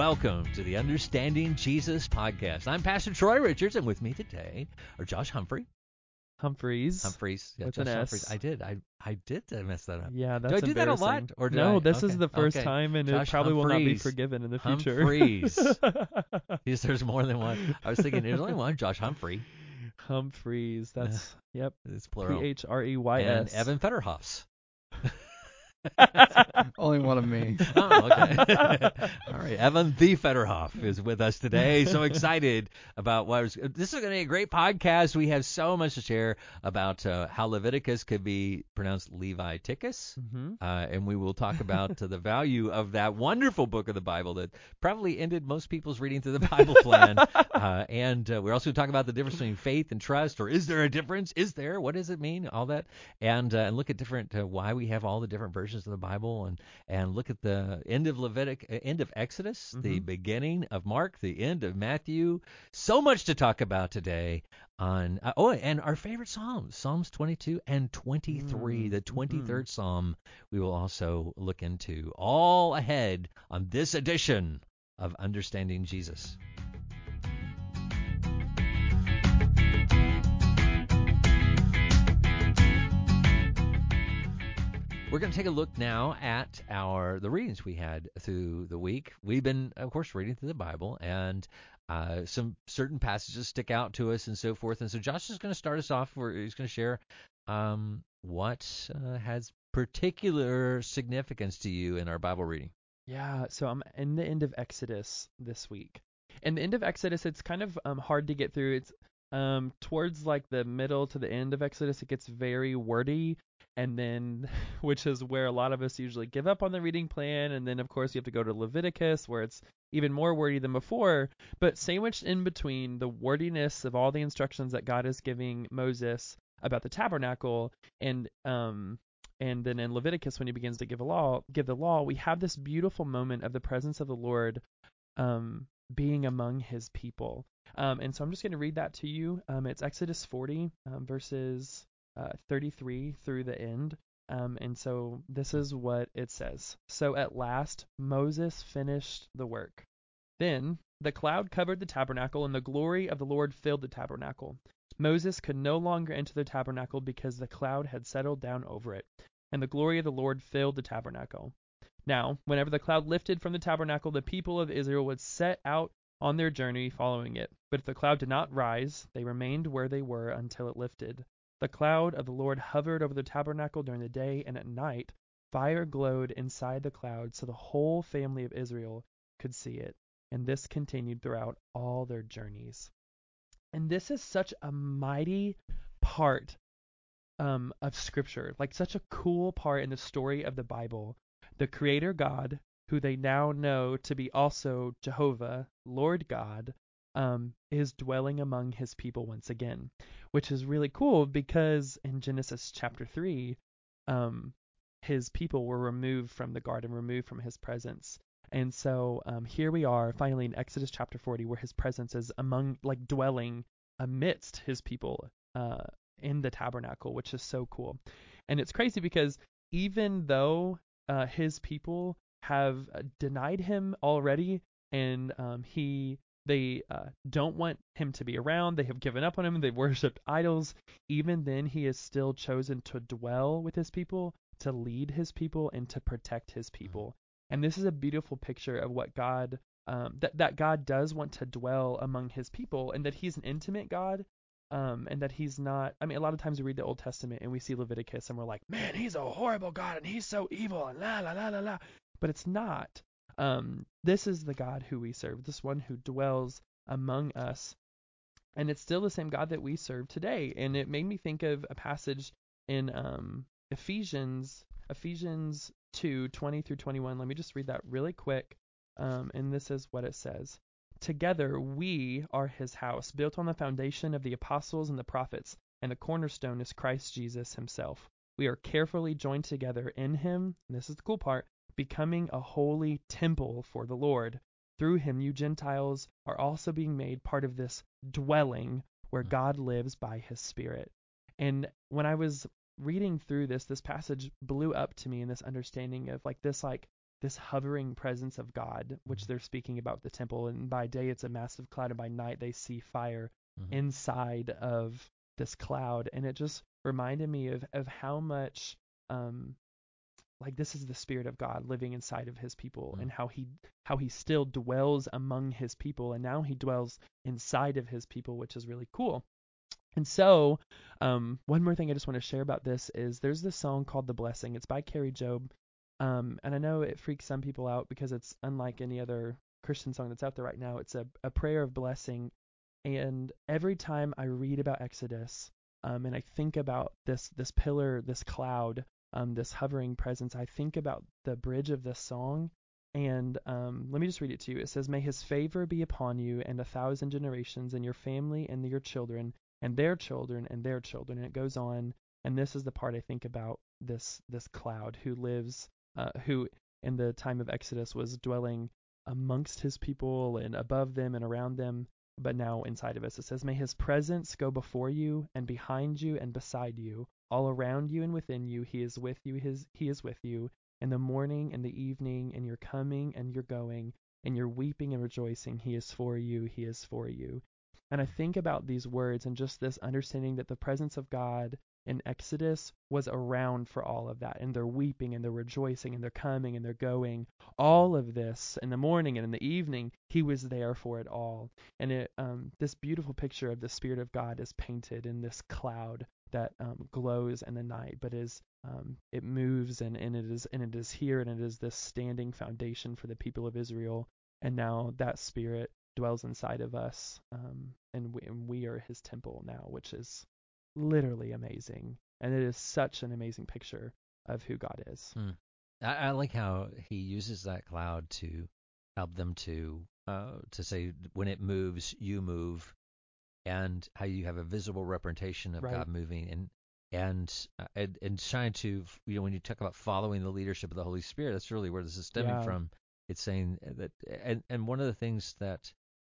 Welcome to the Understanding Jesus podcast. I'm Pastor Troy Richards, and with me today are Josh Humphrey. Humphreys. Humphreys. Yeah, With Josh an Humphreys. S. I did. I I did mess that up. Yeah, that's I do that a lot, or no, I? this Okay, is the first okay. time, and Josh it probably will not be forgiven in the future. Humphreys. Yes, there's more than one. I was thinking there's only one Josh Humphrey. Humphreys. That's yep. It's plural. H R E Y and Evan Fetterhoffs. Only one of me. Oh, okay. All right. Evan the Fetterhoff is with us today. So excited about what was. This is going to be a great podcast. We have so much to share about uh, how Leviticus could be pronounced Leviticus. hmm Uh, and we will talk about uh, the value of that wonderful book of the Bible that probably ended most people's reading through the Bible plan. uh, and uh, we're also going to talk about the difference between faith and trust, or is there a difference? Is there? What does it mean? All that, and uh, and look at different uh, why we have all the different versions of the Bible, and and look at the end of Levitic, uh, end of Exodus, the Mhm. beginning of Mark, the end of Matthew. So much to talk about today. On uh, oh, and our favorite psalms, Psalms 22 and 23, Mm, the mhm. 23rd Psalm we will also look into all ahead on this edition of Understanding Jesus. We're going to take a look now at our the readings we had through the week. We've been, of course, reading through the Bible, and uh, some certain passages stick out to us and so forth. And so Josh is going to start us off. Where he's going to share um, what uh, has particular significance to you in our Bible reading. Yeah. So I'm in the end of Exodus this week. In the end of Exodus, it's kind of um, hard to get through. It's um, towards like the middle to the end of Exodus, it gets very wordy, and then which is where a lot of us usually give up on the reading plan. And then of course you have to go to Leviticus, where it's even more wordy than before. But sandwiched in between the wordiness of all the instructions that God is giving Moses about the tabernacle, and um, and then in Leviticus when he begins to give a law, give the law, we have this beautiful moment of the presence of the Lord um, being among his people. Um, and so I'm just going to read that to you. Um, it's Exodus 40 um, verses uh, 33 through the end. Um, and so this is what it says. So at last Moses finished the work. Then the cloud covered the tabernacle, and the glory of the Lord filled the tabernacle. Moses could no longer enter the tabernacle because the cloud had settled down over it, and the glory of the Lord filled the tabernacle. Now, whenever the cloud lifted from the tabernacle, the people of Israel would set out on their journey following it. But if the cloud did not rise, they remained where they were until it lifted. The cloud of the Lord hovered over the tabernacle during the day, and at night fire glowed inside the cloud, so the whole family of Israel could see it. And this continued throughout all their journeys. And this is such a mighty part um, of Scripture, like such a cool part in the story of the Bible. The Creator God, who they now know to be also Jehovah, Lord God, um, is dwelling among his people once again, which is really cool because in Genesis chapter 3, um, his people were removed from the garden, removed from his presence. And so um, here we are finally in Exodus chapter 40, where his presence is among, like, dwelling amidst his people uh, in the tabernacle, which is so cool. And it's crazy because even though uh, his people have uh, denied him already, and um, he they uh, don't want him to be around. They have given up on him. They've worshipped idols. Even then, he is still chosen to dwell with his people, to lead his people, and to protect his people. And this is a beautiful picture of what God um, that that God does want to dwell among His people, and that He's an intimate God, um, and that He's not. I mean, a lot of times we read the Old Testament and we see Leviticus, and we're like, man, He's a horrible God, and He's so evil, and la la la la la. But it's not. Um, this is the God who we serve, this one who dwells among us, and it's still the same God that we serve today. And it made me think of a passage in um, Ephesians, Ephesians 2, 20 through 21. Let me just read that really quick. Um, and this is what it says. Together we are his house, built on the foundation of the apostles and the prophets, and the cornerstone is Christ Jesus himself. We are carefully joined together in him, and this is the cool part, becoming a holy temple for the Lord. Through him, you Gentiles are also being made part of this dwelling where God lives by his Spirit. And when I was reading through this, this passage blew up to me in this understanding of like this, like this hovering presence of God, which they're speaking about the temple. And by day it's a massive cloud, and by night they see fire Mhm. inside of this cloud. And it just reminded me of of how much um like this is the spirit of God living inside of his people Mm. and how he how he still dwells among his people and now he dwells inside of his people which is really cool. And so, um, one more thing I just want to share about this is there's this song called The Blessing. It's by Kari Jobe. Um, and I know it freaks some people out because it's unlike any other Christian song that's out there right now. It's a, a prayer of blessing. And every time I read about Exodus, um, and I think about this this pillar, this cloud, um, this hovering presence, I think about the bridge of this song. And um, let me just read it to you. It says, May his favor be upon you and a thousand generations, and your family and your children, and their children and their children. And it goes on. And this is the part I think about this this cloud who lives, uh, who in the time of Exodus was dwelling amongst his people and above them and around them, but now inside of us. It says, May his presence go before you and behind you and beside you, all around you and within you. He is with you. His he is with you in the morning and the evening, and your coming and your going, and your weeping and rejoicing. He is for you. He is for you. And I think about these words and just this understanding that the presence of God in Exodus was around for all of that. And they're weeping and they're rejoicing and they're coming and they're going. All of this in the morning and in the evening, he was there for it all. And it um this beautiful picture of the Spirit of God is painted in this cloud that um, glows in the night, but is um, it moves and, and it is and it is here and it is this standing foundation for the people of Israel. And now that spirit dwells inside of us, um, and, we, and we are His temple now, which is literally amazing. And it is such an amazing picture of who God is. I, I like how he uses that cloud to help them to uh, to say when it moves, you move, and how you have a visible representation of Right. God moving, and and uh, and, and trying to you know when you talk about following the leadership of the Holy Spirit, that's really where this is stemming Yeah. from. It's saying that, and and one of the things that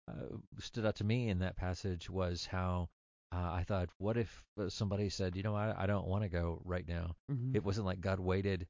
uh, stood out to me in that passage was how uh, I thought, what if uh, somebody said, you know, I I don't want to go right now. Mhm. It wasn't like God waited.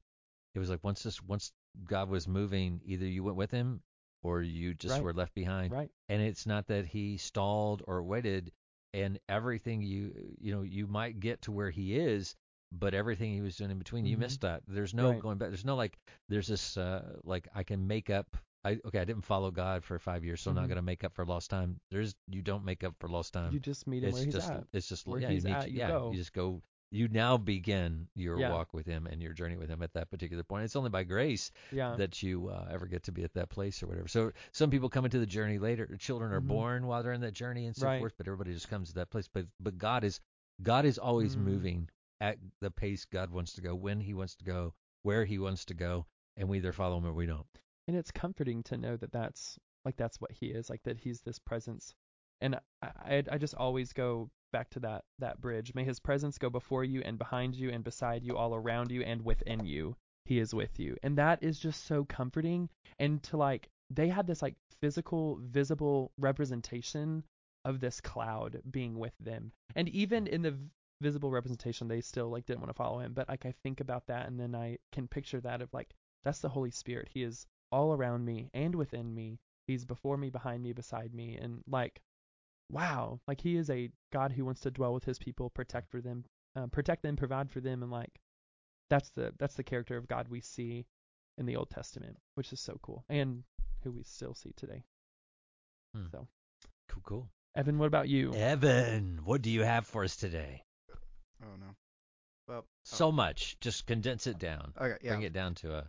It was like once this once God was moving, either you went with him or you just Right. were left behind. right. And it's not that he stalled or waited and everything you you know, you might get to where he is, but everything he was doing in between, you Mhm. missed that. There's no Right. going back. There's no like there's this uh like I can make up I okay, I didn't follow God for 5 years, so I'm not Mhm. going to make up for lost time. There's you don't make up for lost time You just meet him it's where he's just at. it's just Where yeah he's you need at, you yeah go. you just go you now begin your Yeah. walk with him and your journey with him at that particular point it's only by grace Yeah. that you uh, ever get to be at that place or whatever so some people come into the journey later children are Mhm. born while they're in that journey and so Right. forth but everybody just comes to that place but but god is god is always Mm. moving at the pace god wants to go when he wants to go where he wants to go and we either follow him or we don't and it's comforting to know that that's like that's what he is like that he's this presence and I, I just always go back to that that bridge. May his presence go before you and behind you and beside you all around you and within you. He is with you. And that is just so comforting. And to like they had this like physical visible representation of this cloud being with them. And even in the visible representation they still like didn't want to follow him. But like i think about that and then i can picture that of like that's the holy spirit. He is all around me and within me. He's before me behind me beside me. And like wow like he is a god who wants to dwell with his people protect for them um, protect them provide for them and like that's the that's the character of god we see in the old testament which is so cool and who we still see today So cool cool evan what about you evan what do you have for us today Oh no. Well. so much just condense it down oh, okay. Yeah. bring it down to a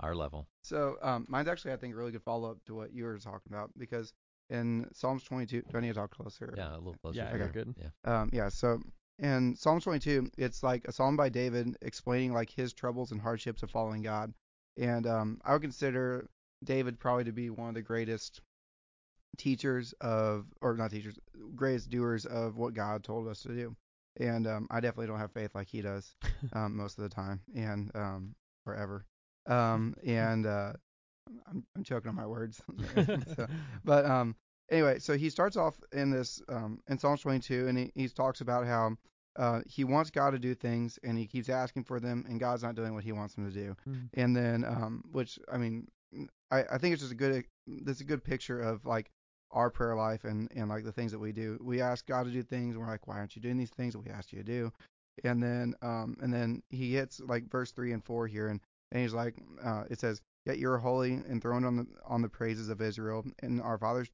our level So um, mine's actually I think a really good follow up to what you were talking about because in Psalms 22, do I need to talk closer? yeah a little closer yeah to you're good yeah Um, yeah. So in Psalms 22, it's like a psalm by David explaining like his troubles and hardships of following God, and um, I would consider David probably to be one of the greatest teachers of, or not teachers, greatest doers of what God told us to do. And um, I definitely don't have faith like he does um, most of the time, and um, forever. Um, and uh, I'm, I'm choking on my words. so, but um, anyway, so he starts off in this um, in Psalms 22, and he, he talks about how uh, he wants God to do things, and he keeps asking for them, and God's not doing what he wants him to do. Mm. And then, um, which I mean, I, I think it's just a good, this a good picture of like our prayer life and and like the things that we do. We ask God to do things, and we're like, why aren't you doing these things that we asked you to do? And then, um, and then he hits like verse three and four here, and and he's like, uh, it says, yet you are holy, enthroned on the on the praises of Israel, and our fathers,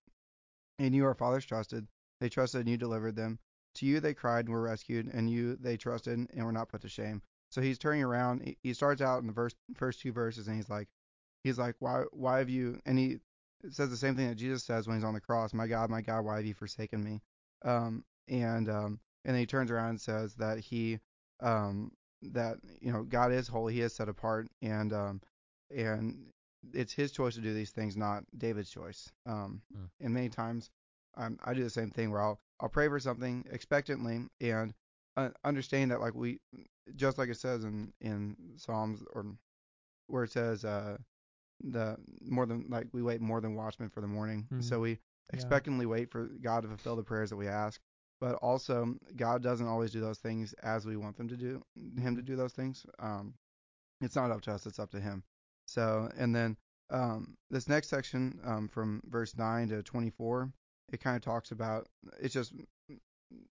and you our fathers trusted. They trusted, and you delivered them. To you they cried and were rescued, and you they trusted and were not put to shame. So he's turning around. He, starts out in the verse first two verses, and he's like, he's like, why why have you? And he says the same thing that Jesus says when he's on the cross. My God, my God, why have you forsaken me? Um, and um, and then he turns around and says that he um that you know God is holy, He is set apart, and um and it's His choice to do these things, not David's choice. Um, Mm. and many times um, I do the same thing where I'll I'll pray for something expectantly and uh, understand that like we just like it says in in Psalms or where it says uh the more than like we wait more than watchmen for the morning. Mhm. So we expectantly wait for God to fulfill the prayers that we ask. But also God doesn't always do those things as we want them to do him to do those things. Um it's not up to us, it's up to him. So and then um this next section um from verse 9 to 24 it kind of talks about it's just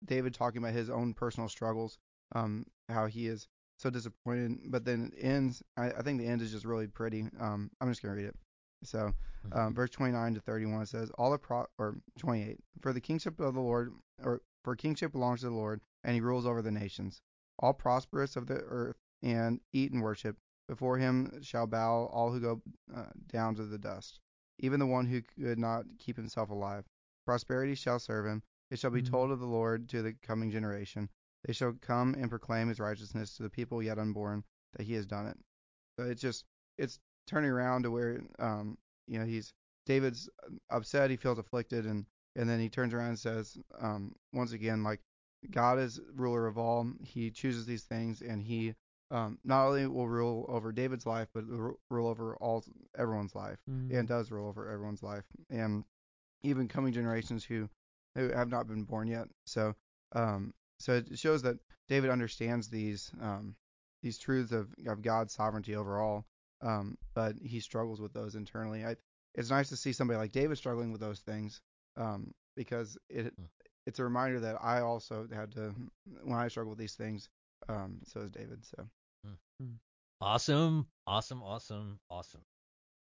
David talking about his own personal struggles, um, how he is so disappointed. But then it ends. I, I think the end is just really pretty. Um, I'm just gonna read it. So, um, verse 29 to 31 says, "All the pro or 28 for the kingship of the Lord, or for kingship belongs to the Lord, and He rules over the nations. All prosperous of the earth and eat and worship. Before Him shall bow all who go uh, down to the dust, even the one who could not keep himself alive. Prosperity shall serve Him." It shall be Mhm. told of the Lord to the coming generation. They shall come and proclaim his righteousness to the people yet unborn, that he has done it. So it's just it's turning around to where um you know he's David's upset, he feels afflicted, and and then he turns around and says um once again like God is ruler of all. He chooses these things, and he um not only will rule over David's life, but ru- rule over all everyone's life Mm. and does rule over everyone's life, and even coming generations who who have not been born yet. So, um, so it shows that David understands these um, these truths of, of God's sovereignty overall, um, but he struggles with those internally. I, it's nice to see somebody like David struggling with those things um, because it it's a reminder that I also had to when I struggle with these things. Um, so is David. So Awesome, awesome, awesome, awesome.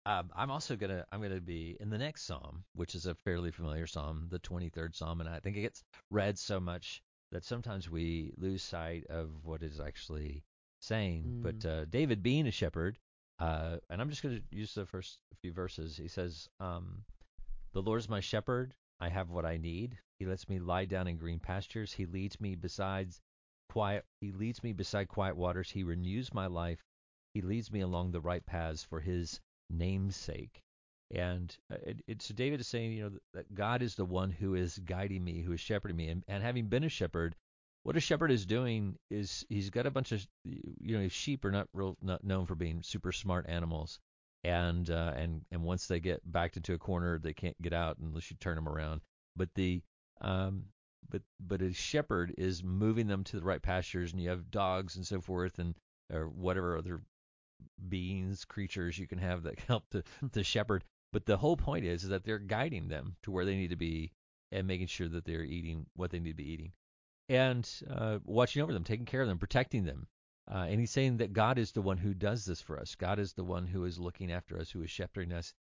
Um, I'm also gonna I'm gonna be in the next psalm, which is a fairly familiar psalm, the 23rd psalm, and I think it gets read so much that sometimes we lose sight of what it's actually saying. But uh, David, being a shepherd, uh, and I'm just gonna use the first few verses. He says, um, "The Lord is my shepherd; I have what I need. He lets me lie down in green pastures. He leads me besides quiet. He leads me beside quiet waters. He renews my life. He leads me along the right paths for His name's sake. And uh, it, it's so David is saying, you know, that God is the one who is guiding me, who is shepherding me, and, and having been a shepherd, what a shepherd is doing is he's got a bunch of, you know, sheep are not real not known for being super smart animals, and uh, and and once they get backed into a corner, they can't get out unless you turn them around. But the um, but but a shepherd is moving them to the right pastures, and you have dogs and so forth, and or whatever other beings, creatures you can have that help to, to shepherd. But the whole point is, is that they're guiding them to where they need to be and making sure that they're eating what they need to be eating and uh, watching over them, taking care of them, protecting them. Uh, and he's saying that God is the one who does this for us. God is the one who is looking after us, who is shepherding us.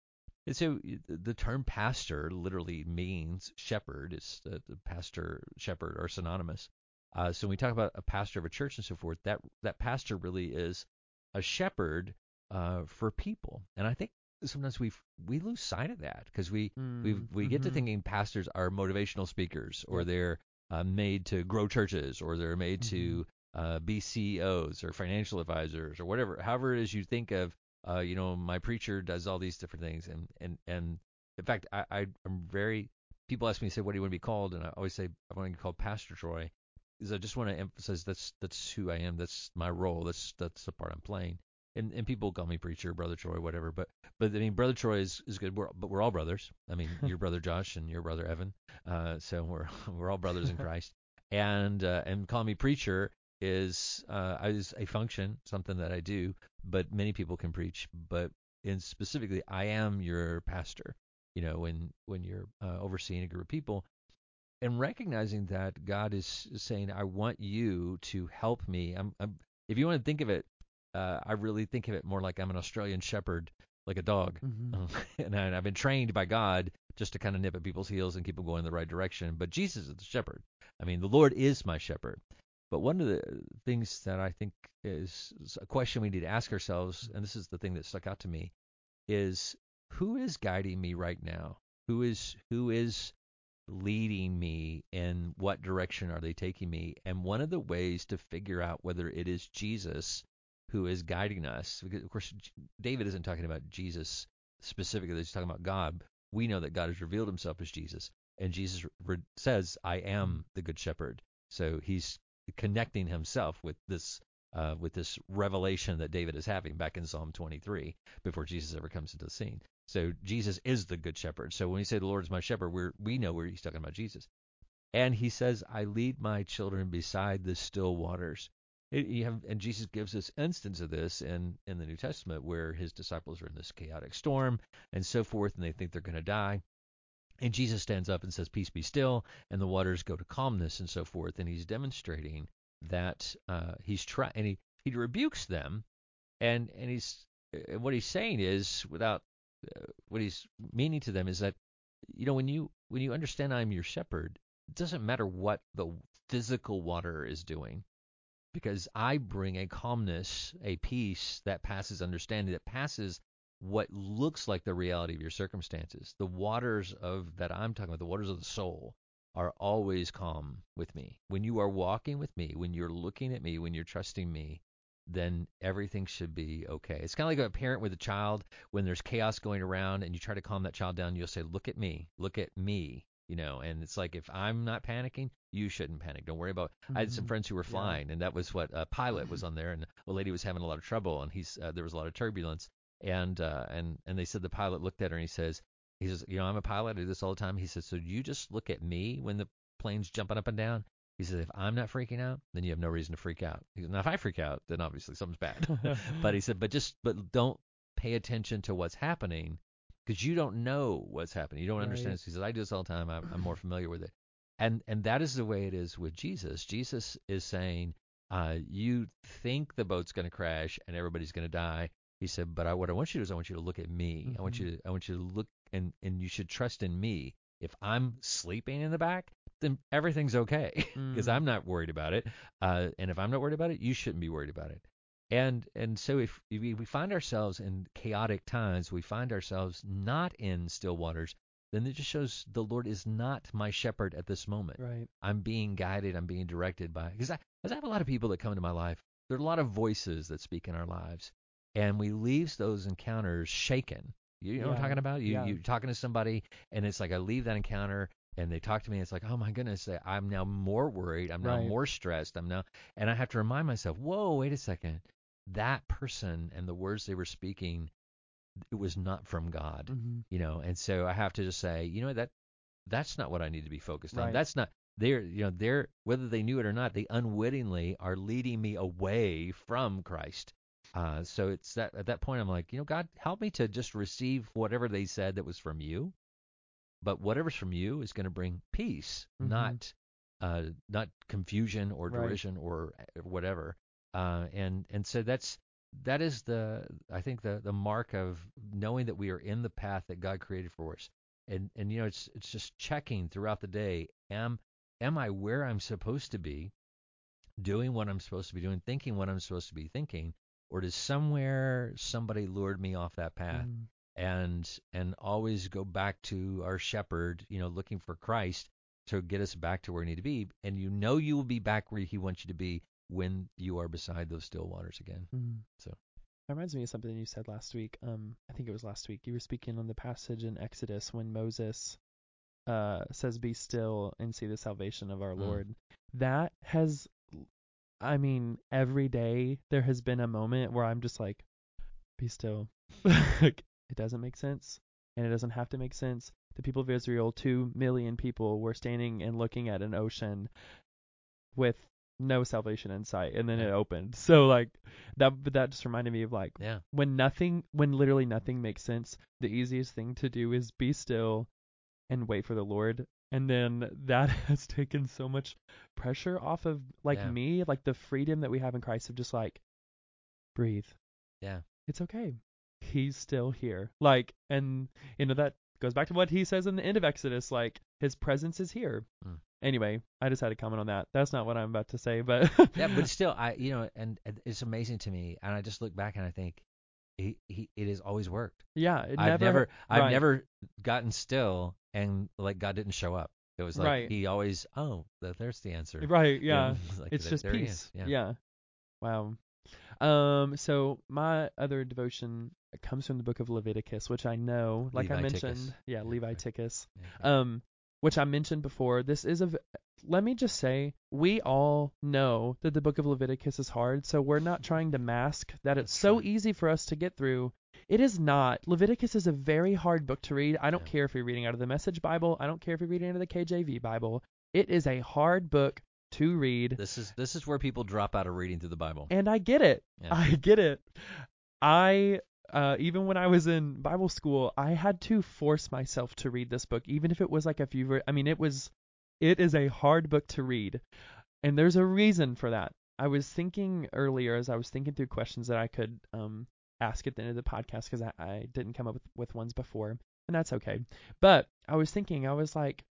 And so the term pastor literally means shepherd. It's the, the pastor, shepherd are synonymous. Uh, so when we talk about a pastor of a church and so forth, that that pastor really is a shepherd uh, for people. And I think sometimes we we lose sight of that because we we Mm, we get to mhm. thinking pastors are motivational speakers or they're uh, made to grow churches or they're made to Mm-hmm. uh, be CEOs or financial advisors or whatever. However it is you think of, uh, you know, my preacher does all these different things. And and and in fact, I, I I'm very people ask me say, what do you want to be called? And I always say I want to be called Pastor Troy because I just want to emphasize that's that's who I am. That's my role. That's that's the part I'm playing. And and people call me preacher, brother Troy, whatever. But but I mean, brother Troy is is good. We're, but we're all brothers. I mean, your brother Josh and your brother Evan. Uh, so we're we're all brothers in Christ. and uh, and calling me preacher is uh, is a function, something that I do. But many people can preach, but in specifically, I am your pastor. You know, when when you're uh, overseeing a group of people, and recognizing that God is saying, I want you to help me. I'm, I'm if you want to think of it, uh, I really think of it more like I'm an Australian shepherd, like a dog, Mhm. and I, I've been trained by God just to kind of nip at people's heels and keep them going in the right direction. But Jesus is the shepherd. I mean, the Lord is my shepherd. But one of the things that I think is a question we need to ask ourselves, and this is the thing that stuck out to me, is who is guiding me right now? Who is who is leading me and what direction are they taking me? And one of the ways to figure out whether it is Jesus who is guiding us, because of course David isn't talking about Jesus specifically, he's talking about God. We know that God has revealed himself as Jesus, and Jesus re- says, I am mm-hmm. the good shepherd. So he's connecting himself with this uh, with this revelation that David is having back in Psalm 23 before Jesus ever comes into the scene. So Jesus is the good shepherd. So when we say the Lord is my shepherd, we're, we know where he's talking about Jesus. And he says, I lead my children beside the still waters. It, have, and Jesus gives us instance of this in, in the New Testament where his disciples are in this chaotic storm and so forth, and they think they're going to die. And Jesus stands up and says, Peace be still, and the waters go to calmness and so forth. And he's demonstrating that uh, he's trying, and he, he rebukes them, and and he's and what he's saying is, without uh, what he's meaning to them is that, you know, when you when you understand I'm your shepherd, it doesn't matter what the physical water is doing, because I bring a calmness, a peace that passes understanding, that passes what looks like the reality of your circumstances. The waters of that I'm talking about, the waters of the soul, are always calm with me. When you are walking with me, when you're looking at me, when you're trusting me, then everything should be okay. It's kind of like a parent with a child when there's chaos going around and you try to calm that child down, you'll say, "Look at me. Look at me." You know, and it's like if I'm not panicking, you shouldn't panic. Don't worry about. I had some Mhm. friends who were Yeah. flying, and that was what a pilot was on there, and a lady was having a lot of trouble, and he's uh, there was a lot of turbulence, and uh, and and they said the pilot looked at her and he says, he says, you know, I'm a pilot. I do this all the time. He says, so you just look at me when the plane's jumping up and down. He says, if I'm not freaking out, then you have no reason to freak out. He says, now if I freak out, then obviously something's bad. but he said, but just but don't pay attention to what's happening because you don't know what's happening. You don't understand. Right. He says, I do this all the time. I'm, I'm more familiar with it. And and that is the way it is with Jesus. Jesus is saying, uh, you think the boat's going to crash and everybody's going to die. He said, but I, what I want you to do is I want you to look at me. I want you to I want you to look and and you should trust in me. If I'm sleeping in the back, then everything's okay because Mm. I'm not worried about it. Uh, and if I'm not worried about it, you shouldn't be worried about it. And and so if we, we find ourselves in chaotic times, we find ourselves not in still waters, then it just shows the Lord is not my shepherd at this moment. right. I'm being guided, I'm being directed by because I, 'cause I have a lot of people that come into my life. There are a lot of voices that speak in our lives, and we leave those encounters shaken. You know what I'm talking about? You yeah. you're talking to somebody, and it's like I leave that encounter, and they talk to me. And it's like, oh my goodness, I'm now more worried. I'm now Right. more stressed. I'm now, and I have to remind myself, whoa, wait a second. That person and the words they were speaking, it was not from God Mhm. you know and so i have to just say you know that that's not what i need to be focused on Right. that's not they're you know they're whether they knew it or not they unwittingly are leading me away from christ uh, so it's that at that point i'm like you know god help me to just receive whatever they said that was from you but whatever's from you is going to bring peace Mhm. not uh, not confusion or Right. derision or whatever uh, and and so that's that is the I think the the mark of knowing that we are in the path that God created for us. And and you know it's it's just checking throughout the day. Am am I where I'm supposed to be, doing what I'm supposed to be doing, thinking what I'm supposed to be thinking, or does somewhere somebody lured me off that path? Mm. And and always go back to our shepherd, you know, looking for Christ to get us back to where we need to be. And you know you will be back where he wants you to be when you are beside those still waters again. Mm. So. That reminds me of something you said last week. Um, I think it was last week. You were speaking on the passage in Exodus when Moses uh says, "Be still and see the salvation of our Mm. Lord." That has, I mean, every day there has been a moment where I'm just like, "Be still." It doesn't make sense, and it doesn't have to make sense. The people of Israel, two million people, were standing and looking at an ocean with no salvation in sight, and then it opened. So like that, but that just reminded me of like Yeah. when nothing, when literally nothing makes sense. The easiest thing to do is be still and wait for the Lord. And then that has taken so much pressure off of like Yeah. me, like the freedom that we have in Christ of just like breathe. Yeah. It's okay. He's still here. Like, and you know that goes back to what he says in the end of Exodus. Like, his presence is here. Mm. Anyway, I just had to comment on that. That's not what I'm about to say, but Yeah, but still, I you know, and, and it's amazing to me, and I just look back and I think, he, he it has always worked. yeah, it I've never, I've right. never gotten still and like God didn't show up. It was like Right. he always, oh, th- there's the answer. right, yeah. like, it's just peace. Yeah. yeah. Wow. Um. So my other devotion comes from the book of Leviticus, which I know, like I mentioned, yeah, Yeah, Levi right. Yeah. um, which I mentioned before. This is a. Let me just say, we all know that the book of Leviticus is hard, so we're not trying to mask that it's so easy for us to get through. It is not. Leviticus is a very hard book to read. I don't Yeah. care if you're reading out of the Message Bible. I don't care if you're reading out of the KJV Bible. It is a hard book to read, This is this is where people drop out of reading through the Bible. and I get it. Yeah. I get it. I uh, even when I was in Bible school, I had to force myself to read this book, even if it was like a few. ver- I mean, it was, it is a hard book to read, and there's a reason for that. I was thinking earlier as I was thinking through questions that I could um, ask at the end of the podcast because I, I didn't come up with, with ones before, and that's okay. But I was thinking, I was like,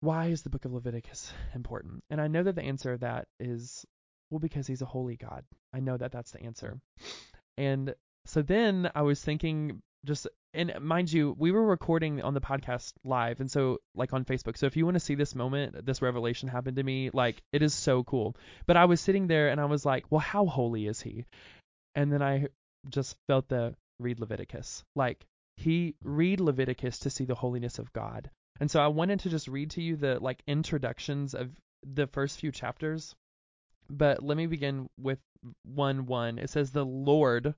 why is the book of Leviticus important? And I know that the answer to that is well, because he's a holy God. I know that that's the answer. And so then I was thinking just and mind you, we were recording on the podcast live and so like on Facebook. So if you want to see this moment, this revelation happened to me, like it is so cool. But I was sitting there and I was like, well, how holy is he? And then I just felt the read Leviticus. Like he read Leviticus to see the holiness of God. And so I wanted to just read to you the like introductions of the first few chapters. But let me begin with 1 1. It says, The Lord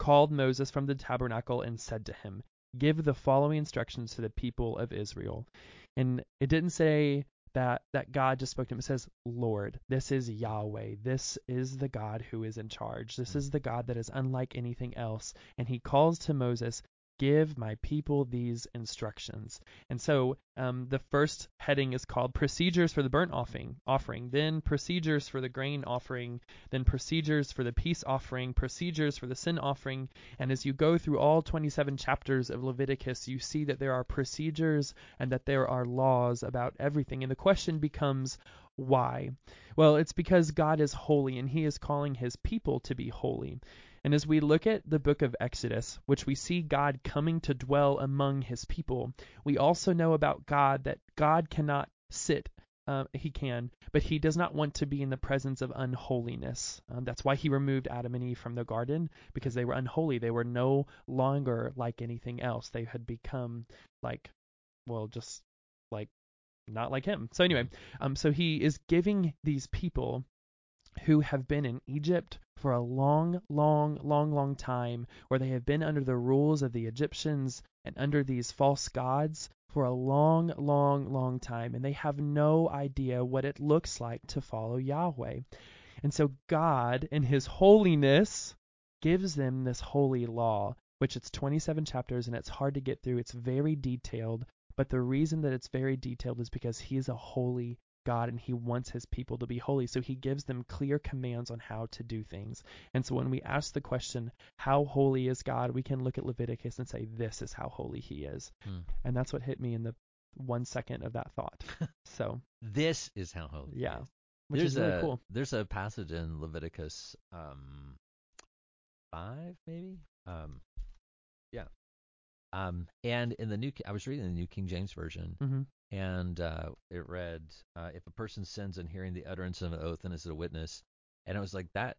called Moses from the tabernacle and said to him, Give the following instructions to the people of Israel. And it didn't say that that God just spoke to him. It says, Lord. This is Yahweh. This is the God who is in charge. This hmm. is the God that is unlike anything else. And he calls to Moses, Give my people these instructions. And so um, the first heading is called procedures for the burnt offering, offering, then procedures for the grain offering, then procedures for the peace offering, procedures for the sin offering. And as you go through all 27 chapters of Leviticus, you see that there are procedures and that there are laws about everything. And the question becomes, why? Well, it's because God is holy and he is calling his people to be holy. And as we look at the book of Exodus, which we see God coming to dwell among his people, we also know about God that God cannot sit. Uh, he can, but he does not want to be in the presence of unholiness. Um, that's why he removed Adam and Eve from the garden because they were unholy. They were no longer like anything else. They had become like, well, just like not like him. So anyway, um, so he is giving these people who have been in Egypt for a long, long, long, long time, where they have been under the rules of the Egyptians and under these false gods for a long, long, long time, and they have no idea what it looks like to follow Yahweh. And so God, in His holiness, gives them this holy law, which it's 27 chapters and it's hard to get through. It's very detailed, but the reason that it's very detailed is because He is a holy God and he wants his people to be holy. So he gives them clear commands on how to do things. And so when we ask the question, how holy is God, we can look at Leviticus and say, this is how holy he is. Hmm. And that's what hit me in the one second of that thought. so, This is how holy. yeah, which there's is really a cool. there's a passage in Leviticus um five maybe um yeah um and in the new I was reading the New King James version hmm and uh, it read uh, if a person sins in hearing the utterance of an oath and is a witness and I was like that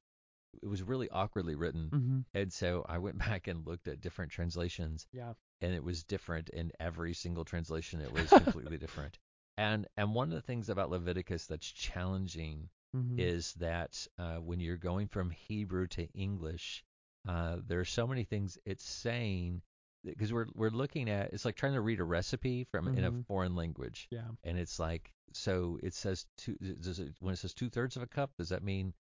it was really awkwardly written hmm and so I went back and looked at different translations Yeah. and it was different in every single translation it was completely different. And and one of the things about Leviticus that's challenging hmm is that uh, when you're going from Hebrew to English, uh, there are so many things it's saying because we're we're looking at it's like trying to read a recipe from in a Mhm. foreign language, Yeah. and it's like so it says two. Does it when it says two thirds of a cup? Does that mean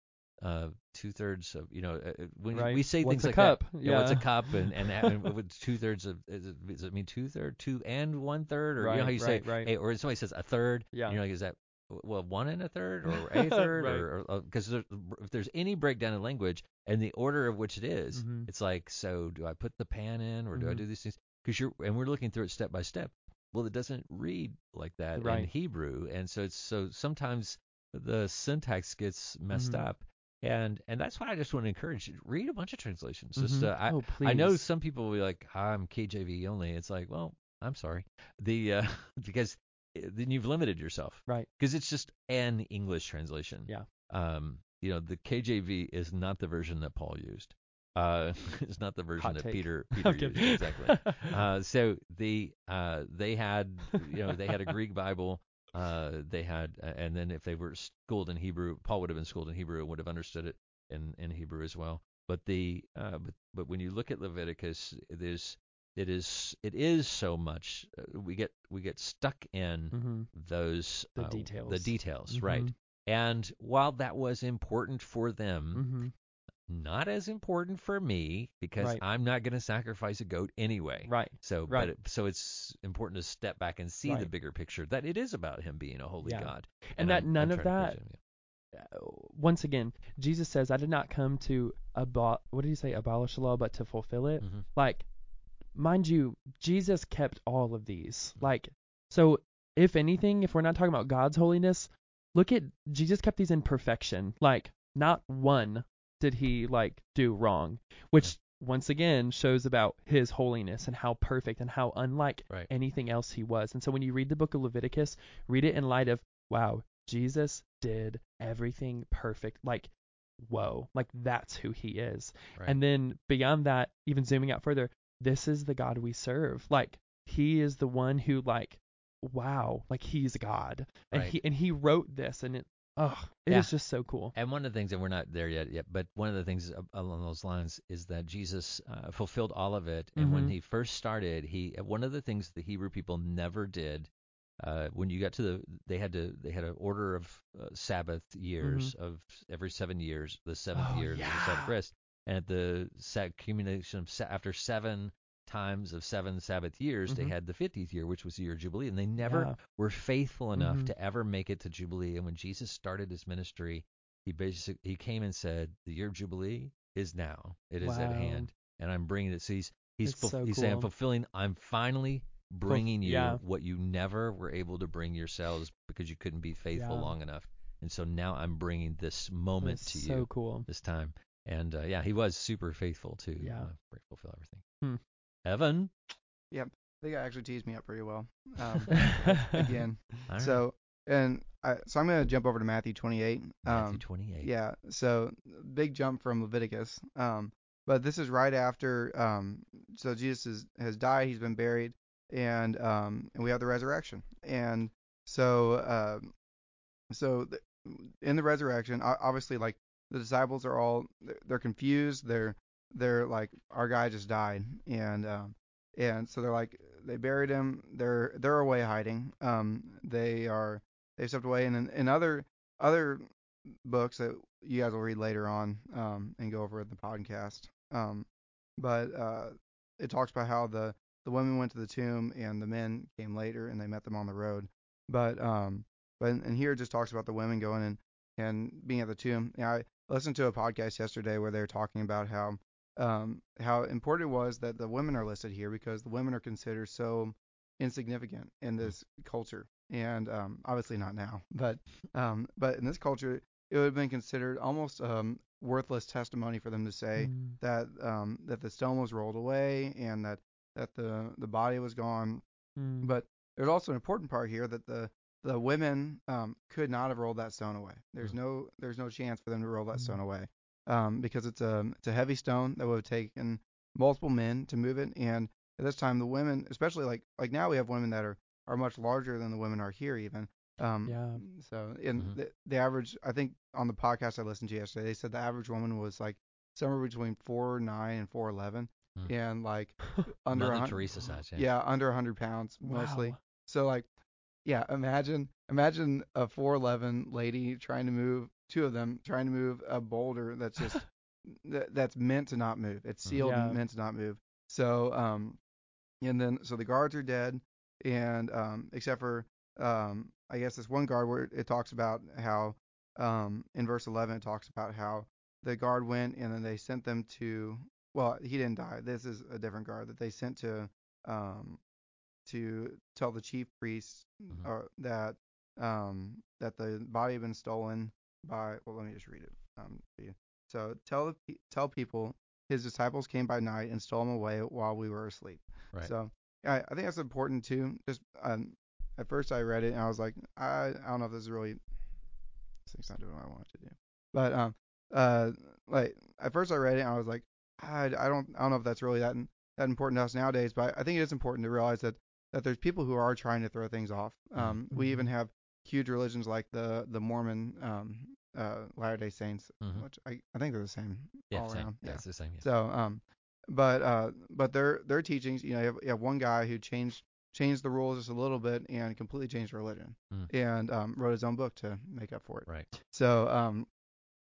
uh two thirds of you know uh, uh, when Right. we say What's things a like cup? that? Yeah. What's a cup? And and, and two thirds of is it, does it mean two third, two and one third, or you know how Right, you say right, right. hey, or somebody says a third, Yeah. you're like is that well one and a third or a third Right. or because there, if there's any breakdown in language and the order of which it is, Mhm. it's like so do I put the pan in or do I Mhm. do these things? Because you're and we're looking through it step by step. Well, it doesn't read like that in Hebrew, and so it's so sometimes the syntax gets messed Mhm. up, and and that's why I just want to encourage you to read a bunch of translations. Just Mhm. uh, I oh. I know some people will be like I'm KJV only. It's like well I'm sorry the uh, because uh, then you've limited yourself Right. because it's just an English translation. Yeah. Um, you know the KJV is not the version that Paul used. Uh, it's not the version Hot that take. Peter Peter used exactly. Uh, so the uh, they had you know they had a Greek Bible. Uh, they had uh, and then if they were schooled in Hebrew, Paul would have been schooled in Hebrew and would have understood it in in Hebrew as well. But the uh, but but when you look at Leviticus, it is it is it is so much uh, we get we get stuck in Mhm. those The uh, details. the details right Mhm. and while that was important for them Mhm. not as important for me because Right. I'm not going to sacrifice a goat anyway. Right. So, right. but it, so it's important to step back and see the bigger picture that it is about him being a holy Yeah. God, And that I'm- none I'm of that- him, yeah. uh, once again, Jesus says, "I did not come to abol what did he say? Abolish the law, but to fulfill it." Mhm. Like, mind you, Jesus kept all of these. Mhm. Like, so if anything, if we're not talking about God's holiness, look at Jesus kept these in perfection. Like, not one did he like do wrong, which once again shows about his holiness and how perfect and how unlike Right. anything else he was. And so when you read the book of Leviticus, read it in light of, wow, Jesus did everything perfect. Like, whoa, like that's who he is. Right. And then beyond that, even zooming out further, this is the God we serve. Like, he is the one who, like, wow, like he's a God. And Right. he and he wrote this and it oh, it is Yeah. just so cool. And one of the things, and we're not there yet, yet, but one of the things along those lines is that Jesus uh, fulfilled all of it. And when Mhm. he first started, he one of the things the Hebrew people never did. Uh, when you got to the, they had to, they had an order of uh, Sabbath years of every seven years. The seventh Mm-hmm. Oh, year was the yeah. Sabbath rest, and at the accumulation of after seven times of seven Sabbath years, they Mhm. had the fiftieth year, which was the year of Jubilee, and they never Yeah. were faithful enough Mhm. to ever make it to Jubilee. And when Jesus started his ministry, he basically he came and said, "The year of Jubilee is now. It is at hand, and I'm bringing it." So he's he's so he's saying, "I'm fulfilling. I'm finally bringing you yeah. what you never were able to bring yourselves because you couldn't be faithful Yeah. long enough. And so now I'm bringing this moment to so you cool. this time." And uh, yeah, he was super faithful to Yeah. uh, fulfill everything. Hmm. Evan, I think it actually teased me up pretty well. Um, again. All right. So and I, so I'm gonna jump over to Matthew 28. Matthew Um, 28. yeah. So big jump from Leviticus. Um, but this is right after. Um, so Jesus is, has died. He's been buried, and um, and we have the resurrection. And so um, so th- in the resurrection, obviously, like the disciples are all they're, confused. They're they're like our guy just died, and um, and so they're like they buried him. They're they're away hiding. Um, they are they stepped away, and in, in other other books that you guys will read later on um, and go over in the podcast. Um, but uh, it talks about how the the women went to the tomb and the men came later and they met them on the road. But um, but and here it just talks about the women going and and being at the tomb. Yeah, I listened to a podcast yesterday where they were talking about how um, how important it was that the women are listed here because the women are considered so insignificant in this culture, and um, obviously not now, but um, but in this culture, it would have been considered almost um, worthless testimony for them to say Mm. that um, that the stone was rolled away and that that the the body was gone. Mm. But there's also an important part here that the the women um, could not have rolled that stone away. There's Mm. no there's no chance for them to roll that Mm. stone away um, because it's a it's a heavy stone that would have taken multiple men to move it. And at this time, the women, especially like like now, we have women that are are much larger than the women are here even. Um, Yeah. So in Mhm. the, the average, I think on the podcast I listened to yesterday, they said the average woman was like somewhere between four nine and four eleven. Hmm. and like under Mother Teresa size. Yeah. yeah, under 100 pounds mostly. Wow. So like, yeah, imagine imagine a 4'11 lady trying to move two of them trying to move a boulder that's just that, that's meant to not move. It's Mhm. sealed Yeah. and meant to not move. So um, and then so the guards are dead, and um, except for um, I guess this one guard where it talks about how um in verse 11 it talks about how the guard went and then they sent them to well he didn't die this is a different guard that they sent to um to tell the chief priests Mhm. uh, that um that the body had been stolen by well let me just read it um for you. so tell tell people his disciples came by night and stole him away while we were asleep Right. so I, I think that's important too just um at first I read it and I was like I I don't know if this is really this thing's not doing what I want it to do but um uh like at first I read it and I was like I, I don't I don't know if that's really that that important to us nowadays but I think it is important to realize that that there's people who are trying to throw things off um we even have huge religions like the the Mormon um uh Latter Day Saints Mhm. which I I think they're the same yeah. all Same. around Yeah, it's the same. Yeah. so um but uh but their their teachings you know you have, you have one guy who changed changed the rules just a little bit and completely changed religion Mm. and um wrote his own book to make up for it Right. so um,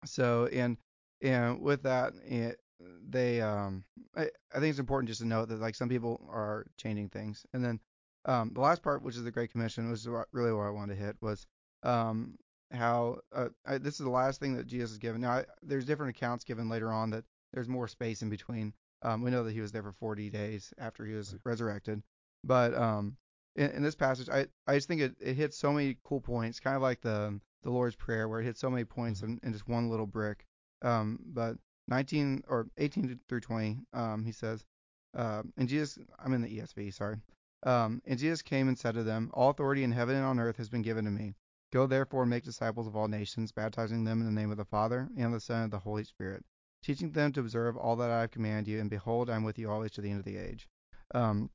so and and with that, it, they um, I, I think it's important just to note that like some people are changing things, and then um, the last part, which is the Great Commission, was what- really what I wanted to hit was um how uh, I, this is the last thing that Jesus is given. Now I, there's different accounts given later on that there's more space in between. Um, we know that he was there for 40 days after he was resurrected, but um, in, in this passage, I I just think it, it hits so many cool points, kind of like the the Lord's Prayer, where it hits so many points in, in just one little brick. Um, but 19 or 18 through 20, um, he says, uh, and Jesus, I'm in the ESV, sorry. Um, and Jesus came and said to them, All authority in heaven and on earth has been given to me. Go therefore and make disciples of all nations, baptizing them in the name of the Father and the Son and the Holy Spirit, teaching them to observe all that I have commanded you, and behold, I'm with you always to the end of the age. Um,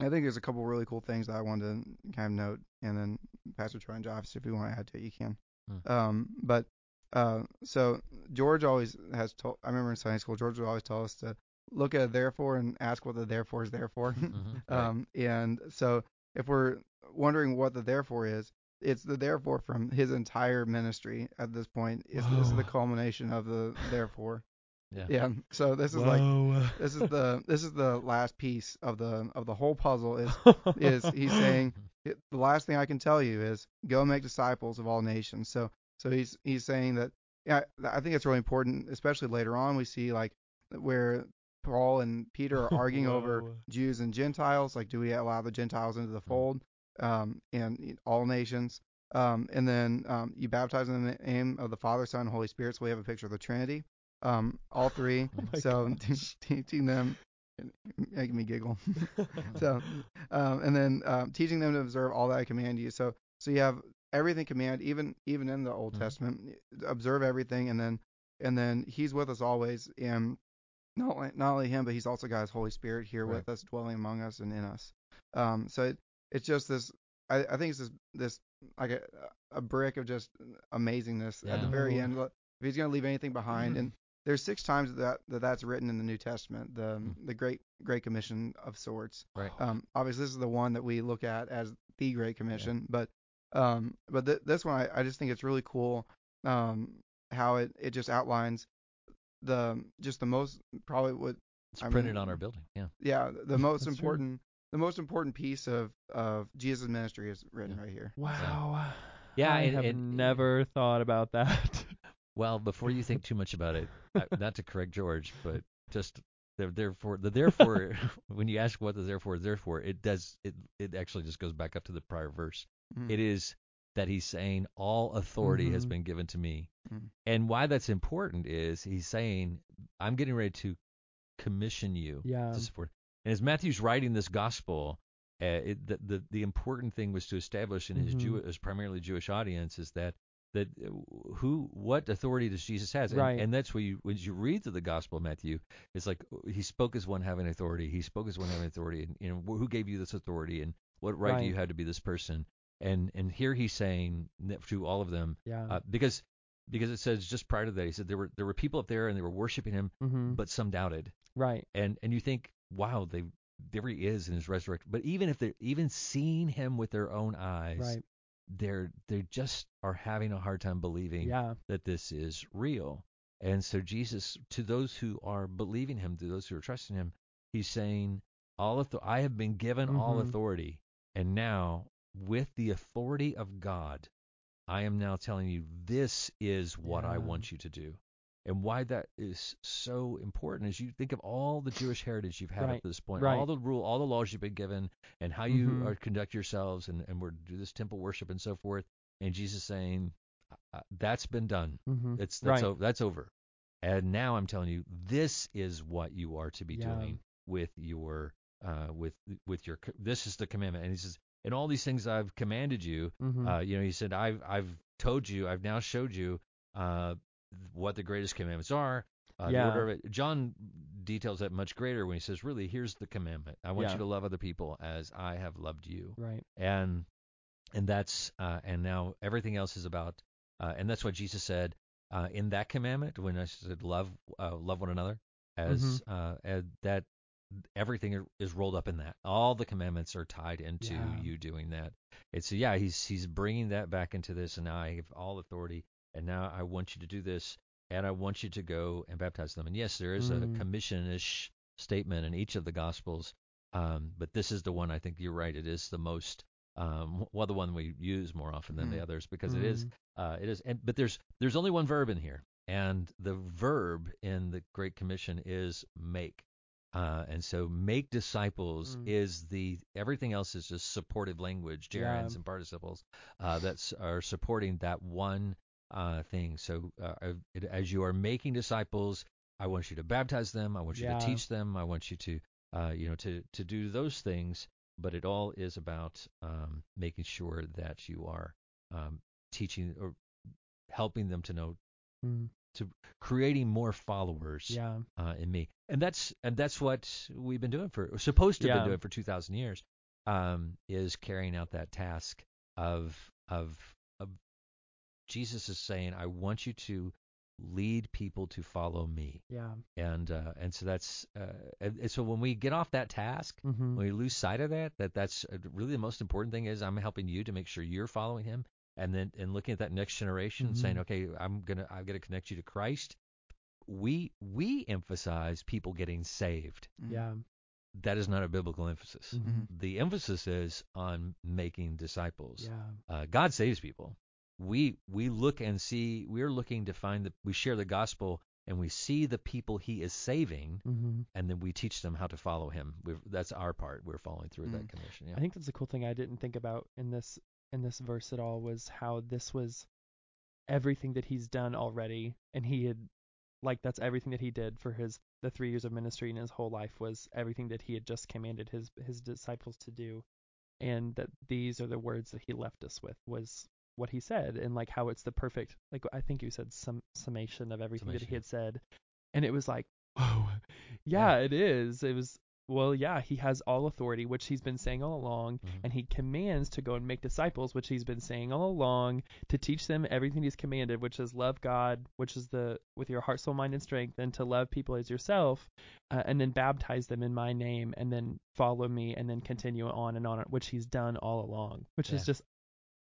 I think there's a couple really cool things that I wanted to kind of note, and then Pastor Troy and Josh, if you want to add to it, you can. Hmm. Um, but uh, so George always has told. I remember in Sunday school, George would always tell us to look at a therefore and ask what the therefore is there for. Mhm. Right. um, and so if we're wondering what the therefore is, it's the therefore from his entire ministry at this point. Is this is the culmination of the therefore. Yeah. Yeah. So this is like this is the this is the last piece of the of the whole puzzle is is he's saying the last thing I can tell you is go make disciples of all nations. So so he's he's saying that yeah I think it's really important, especially later on we see like where Paul and Peter are arguing over Jews and Gentiles, like do we allow the Gentiles into the fold, um, and all nations, um, and then um, you baptize in the name of the Father, Son, and Holy Spirit. So we have a picture of the Trinity, um, all three. Oh so teaching them, making me giggle. so um, and then um, teaching them to observe all that I command you. So so you have everything command, even even in the Old Mhm. Testament, observe everything, and then and then He's with us always, and not only, not only Him, but He's also got His Holy Spirit here Right. with us, dwelling among us and in us. Um, so it, it's just this. I, I think it's this this like a a brick of just amazingness at the very end. If He's gonna leave anything behind, and there's six times that, that that's written in the New Testament, the Hmm. the Great Great Commission of sorts. Right. Um, obviously, this is the one that we look at as the Great Commission, but um, but th- this one I, I just think it's really cool. Um, how it it just outlines the just the most probably what It's I printed mean- on our building. Yeah. yeah the most That's true. important the most important piece of of Jesus' ministry is written Yeah. right here. Wow. Yeah, I and- have and- never thought about that. Well, before you think too much about it, I- not to correct George, but just the therefore the therefore when you ask what the therefore is therefore, it does it it actually just goes back up to the prior verse. Mhm. It is that he's saying all authority has Mhm. been given to me. Mhm. And why that's important is he's saying I'm getting ready to commission you Yeah. to support. And as Matthew's writing this gospel, uh, it, the, the the important thing was to establish in his Mhm. Jew, his primarily Jewish audience is that that uh, who what authority does Jesus has, and, Right. and that's where you when you read through the gospel of Matthew, it's like he spoke as one having authority, he spoke as one having authority, and you know who gave you this authority, and what right, do you have to be this person, and and here he's saying to all of them, Yeah. uh, because because it says just prior to that, he said there were there were people up there and they were worshiping him, Mhm. but some doubted. Right. And and you think, wow, they there he is in his resurrection. But even if they're even seeing him with their own eyes, Right. they're they just are having a hard time believing Yeah. that this is real. And so Jesus, to those who are believing him, to those who are trusting him, he's saying, "All author- I have been given all Mhm. authority, and now with the authority of God, I am now telling you this is what I want you to do." And why that is so important is you think of all the Jewish heritage you've had up to this point, right. all the rule, all the laws you've been given, and how you Mhm. are conduct yourselves, and, and we're do this temple worship and so forth. And Jesus saying, "That's been done. Mhm. It's that's right. o- that's over. And now I'm telling you, this is what you are to be Yeah. doing with your uh, with with your. This is the commandment. And he says, and all these things I've commanded you. Mhm. Uh, you know, he said, I've I've told you, I've now showed you uh, what the greatest commandments are. Uh, Yeah. order of it. John details that much greater when he says, really, here's the commandment. I want Yeah. you to love other people as I have loved you right. and and that's uh, and now everything else is about uh, and that's what Jesus said uh, in that commandment when I said love uh, love one another as Mm-hmm. uh, as that everything is rolled up in that all the commandments are tied into Yeah. you doing that it's yeah he's he's bringing that back into this and now I have all authority and now I want you to do this and I want you to go and baptize them and yes there is Mm. a commission-ish statement in each of the gospels um, but this is the one I think you're right it is the most um, well the one we use more often than the Mm. others because it is Mm. uh, it is and but there's there's only one verb in here and the verb in the Great Commission is make uh, and so make disciples Mm. is the everything else is just supportive language gerunds Yeah. and participles uh, that are supporting that one uh, thing so uh, it, as you are making disciples I want you to baptize them I want you Yeah. to teach them I want you to uh, you know to to do those things but it all is about um, making sure that you are um, teaching or helping them to know Mm. creating more followers Yeah. uh, in me and that's and that's what we've been doing for supposed to have Yeah. been doing for 2000 years um, is carrying out that task of of of Jesus is saying I want you to lead people to follow me Yeah. and uh, and so that's uh, and, and so when we get off that task Mhm. when we lose sight of that, that that's uh, really the most important thing is I'm helping you to make sure you're following him, and then and looking at that next generation, and saying, okay, I'm gonna I've got to connect you to Christ. We we emphasize people getting saved. Mhm. Yeah. That is not a biblical emphasis. Mhm. The emphasis is on making disciples. Yeah. Uh, God saves people. We we look and see. We're looking to find that we share the gospel and we see the people He is saving, Mhm. and then we teach them how to follow Him. We've, that's our part. We're following through that Mm. commission. Yeah. I think that's a cool thing I didn't think about in this in this verse at all was how this was everything that he's done already and he had like that's everything that he did for his the 3 years of ministry and his whole life was everything that he had just commanded his his disciples to do. And that these are the words that he left us with was what he said and like how it's the perfect like I think you said some summation of everything that he had said. And it was like whoa. Yeah, it is. It was well yeah he has all authority which he's been saying all along Mhm. and he commands to go and make disciples which he's been saying all along to teach them everything he's commanded which is love god which is the with your heart soul mind and strength and to love people as yourself uh, and then baptize them in my name and then follow me and then continue on and on which he's done all along which Yeah. is just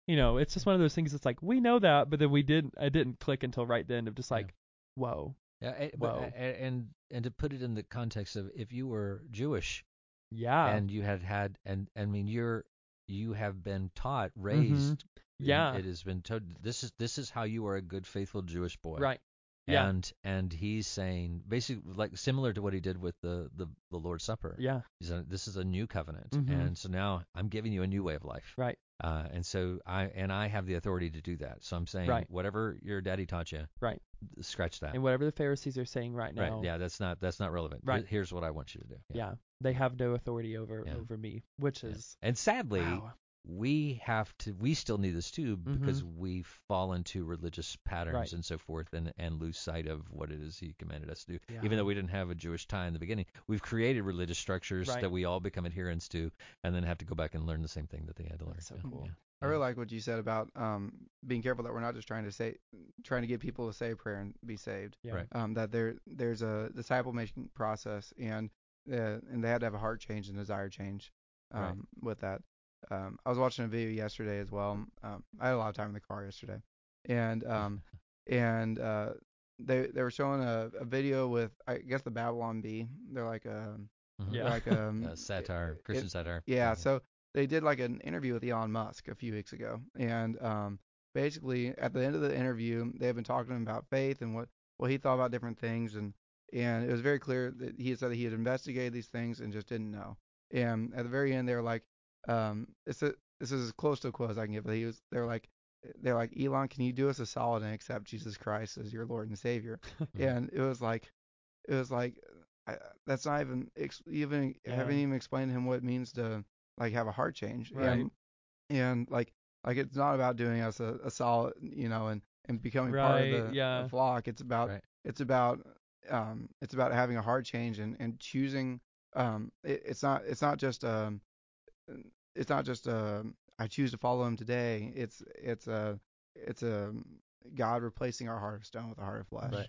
you know it's just one of those things it's like we know that but then we didn't i didn't click until right then of just Yeah. like whoa Yeah, eh, but, and and to put it in the context of if you were Jewish yeah and you had had and I mean you're you have been taught raised Mm-hmm. Yeah. it has been told this is this is how you are a good faithful Jewish boy right Yeah. and and he's saying basically like similar to what he did with the the, the Lord's Supper yeah He's a, this is a new covenant Mhm. and so now I'm giving you a new way of life right uh, and so I and I have the authority to do that so I'm saying Right. whatever your daddy taught you Right. scratch that and whatever the pharisees are saying right now right yeah that's not that's not relevant Right. Here's what I want you to do yeah, they have no authority over Yeah. over me which Yeah. is And sadly, wow we have to we still need this too because we fall into religious patterns Mm-hmm. Right. and so forth and and lose sight of what it is he commanded us to do Yeah. even though we didn't have a jewish tie in the beginning we've created religious structures Right. that we all become adherents to and then have to go back and learn the same thing that they had to learn That's so Yeah. cool. Yeah. I really like what you said about um, being careful that we're not just trying to say, trying to get people to say a prayer and be saved. Yeah. Right. Um, that there there's a disciple making process, and uh, and they had to have a heart change and desire change um, Right. with that. Um, I was watching a video yesterday as well. Um, I had a lot of time in the car yesterday, and um, and uh, they they were showing a, a video with I guess the Babylon Bee. They're like a Mhm. Yeah. like um Uh, satire it- christian satire yeah, so they did like an interview with Elon Musk a few weeks ago, and um, basically at the end of the interview, they had been talking to him about faith and what what he thought about different things, and and it was very clear that he had said that he had investigated these things and just didn't know. And at the very end, they were like, um, this is this is as close to a quote as I can give. But he was they were like they're like Elon, can you do us a solid and accept Jesus Christ as your Lord and Savior? and it was like it was like I, that's not even ex- even Yeah. haven't even explained to him what it means to like have a heart change Right. and and like like it's not about doing us a, a solid you know and and becoming part of the, yeah. the flock it's about Right. it's about um it's about having a heart change and and choosing um it, it's not it's not just um it's not just um I choose to follow him today it's it's a it's a God replacing our heart of stone with a heart of flesh Right.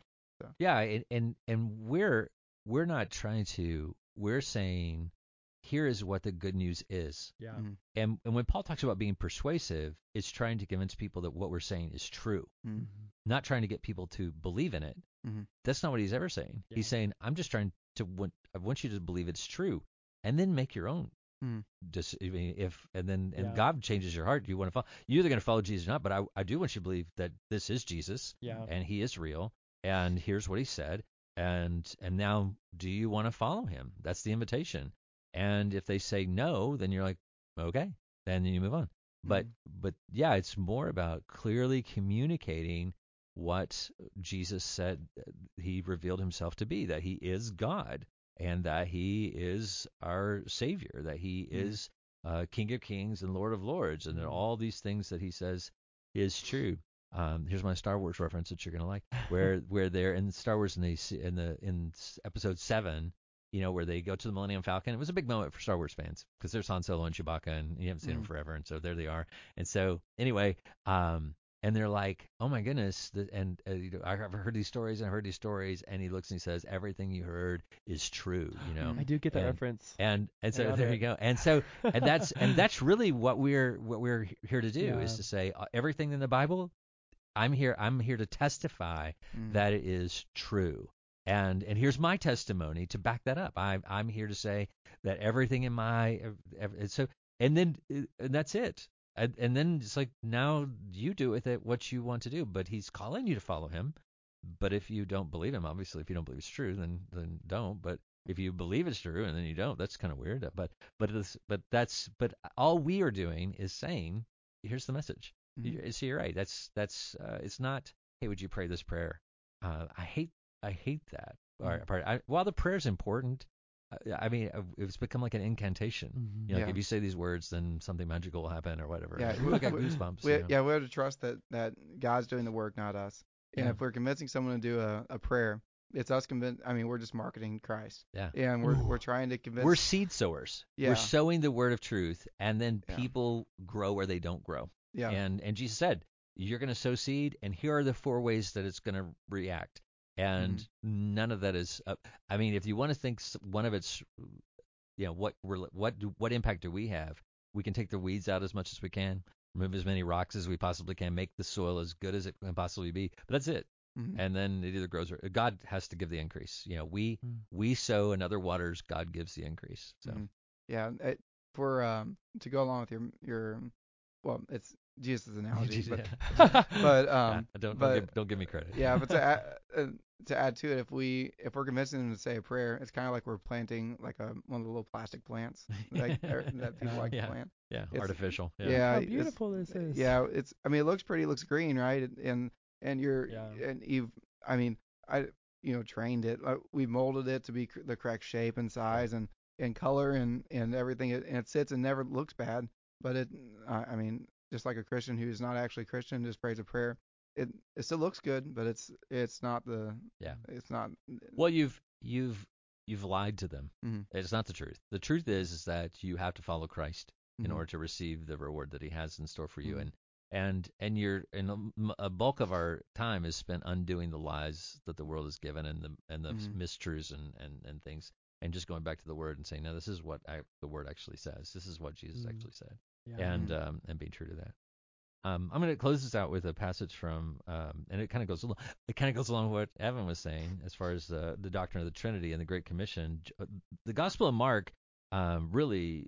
Yeah, and, and and we're we're not trying to. We're saying, here is what the good news is. Yeah. Mhm. And and when Paul talks about being persuasive, it's trying to convince people that what we're saying is true, Mhm. not trying to get people to believe in it. Mhm. That's not what he's ever saying. Yeah. He's saying, I'm just trying to want I want you to believe it's true, and then make your own. Mhm. Just I mean, if and then and Yeah. God changes your heart. You want to follow? You're either going to follow Jesus or not. But I I do want you to believe that this is Jesus Yeah. and he is real and here's what he said and and now do you want to follow him that's the invitation and if they say no then you're like okay then you move on but but yeah it's more about clearly communicating what jesus said uh, he revealed himself to be that he is god and that he is our savior that he Mhm. is uh, king of kings and lord of lords and that Mhm. all these things that he says is true um, here's my Star Wars reference that you're gonna like, where where they're in Star Wars in the in the in Episode Seven, you know, where they go to the Millennium Falcon. It was a big moment for Star Wars fans because there's Han Solo and Chewbacca, and you haven't seen them Mhm. forever, and so there they are. And so anyway, um, and they're like, oh my goodness, and uh, you know, I've heard these stories and I've heard these stories, and he looks and he says, everything you heard is true, you know. I do get that And- reference. And and so there it. you go. And so and that's and that's really what we're what we're here to do Yeah. is to say uh, everything in the Bible. I'm here. I'm here to testify Mhm. that it is true. And and here's my testimony to back that up. I'm I'm here to say that everything in my ev- ev- so and then uh, and that's it. And, and then it's like now you do with it what you want to do. But he's calling you to follow him. But if you don't believe him, obviously, if you don't believe it's true, then then don't. But if you believe it's true and then you don't, that's kind of weird. But but it's but that's but all we are doing is saying, here's the message. Mhm. You- So you're right. That's that's uh, it's not. Hey, would you pray this prayer? Uh, I hate I hate that Mm-hmm. I, while the prayer is important, uh, I mean uh, it's become like an incantation. Mhm. You know, like if you say these words, then something magical will happen or whatever. Yeah, Ooh, I got we- goosebumps. We, you know. yeah, we have to trust that that God's doing the work, not us. And Yeah. if we're convincing someone to do a, a prayer, it's us convince. I mean, we're just marketing Christ. Yeah. And we're Ooh. we're trying to convince. We're seed sowers. Yeah. We're sowing the word of truth, and then Yeah. people grow where they don't grow. yeah. And and Jesus said, you're going to sow seed, and here are the four ways that it's going to react. And Mm-hmm. none of that is. Uh, I mean, if you want to think one of its, you know, what rel- what do, what impact do we have? We can take the weeds out as much as we can, remove as many rocks as we possibly can, make the soil as good as it can possibly be. But that's it. Mhm. And then it either grows or God has to give the increase. You know, we Mm. we sow and other waters, God gives the increase. So. Mhm. Yeah. It, for um to go along with your your well, it's Jesus' analogy, but but um Yeah, don't but- don't, give, don't give me credit. yeah, but to add, uh, to add to it, if we if we're convincing them to say a prayer, it's kind of like we're planting like a one of the little plastic plants like er, that people like Yeah. to plant. yeah, it's- artificial. Yeah. Yeah, How beautiful this is. Yeah, it's. I mean, it looks pretty. It looks green, right? And and you're Yeah. and you've. I mean, I you know trained it. Like, we molded it to be cr- the correct shape and size and and color and and everything. And it sits and never looks bad. but it, I I mean, just like a Christian who's not actually Christian just prays a prayer, it it still looks good, but it's it's not the Yeah. it's not Well, you've you've you've lied to them. Mhm. It's not the truth. The truth is is that you have to follow Christ in Mhm. order to receive the reward that He has in store for you. Mhm. And and and you're and a bulk of our time is spent undoing the lies that the world has given and the and the Mhm. mistruths and, and and things and just going back to the word and saying no this is what I, the word actually says this is what jesus Mhm. actually said Yeah. and um, and being true to that. Um, I'm going to close this out with a passage from, um, and it kind of goes along. It kind of goes along with what Evan was saying as far as the the doctrine of the Trinity and the Great Commission. Uh, The Gospel of Mark um, really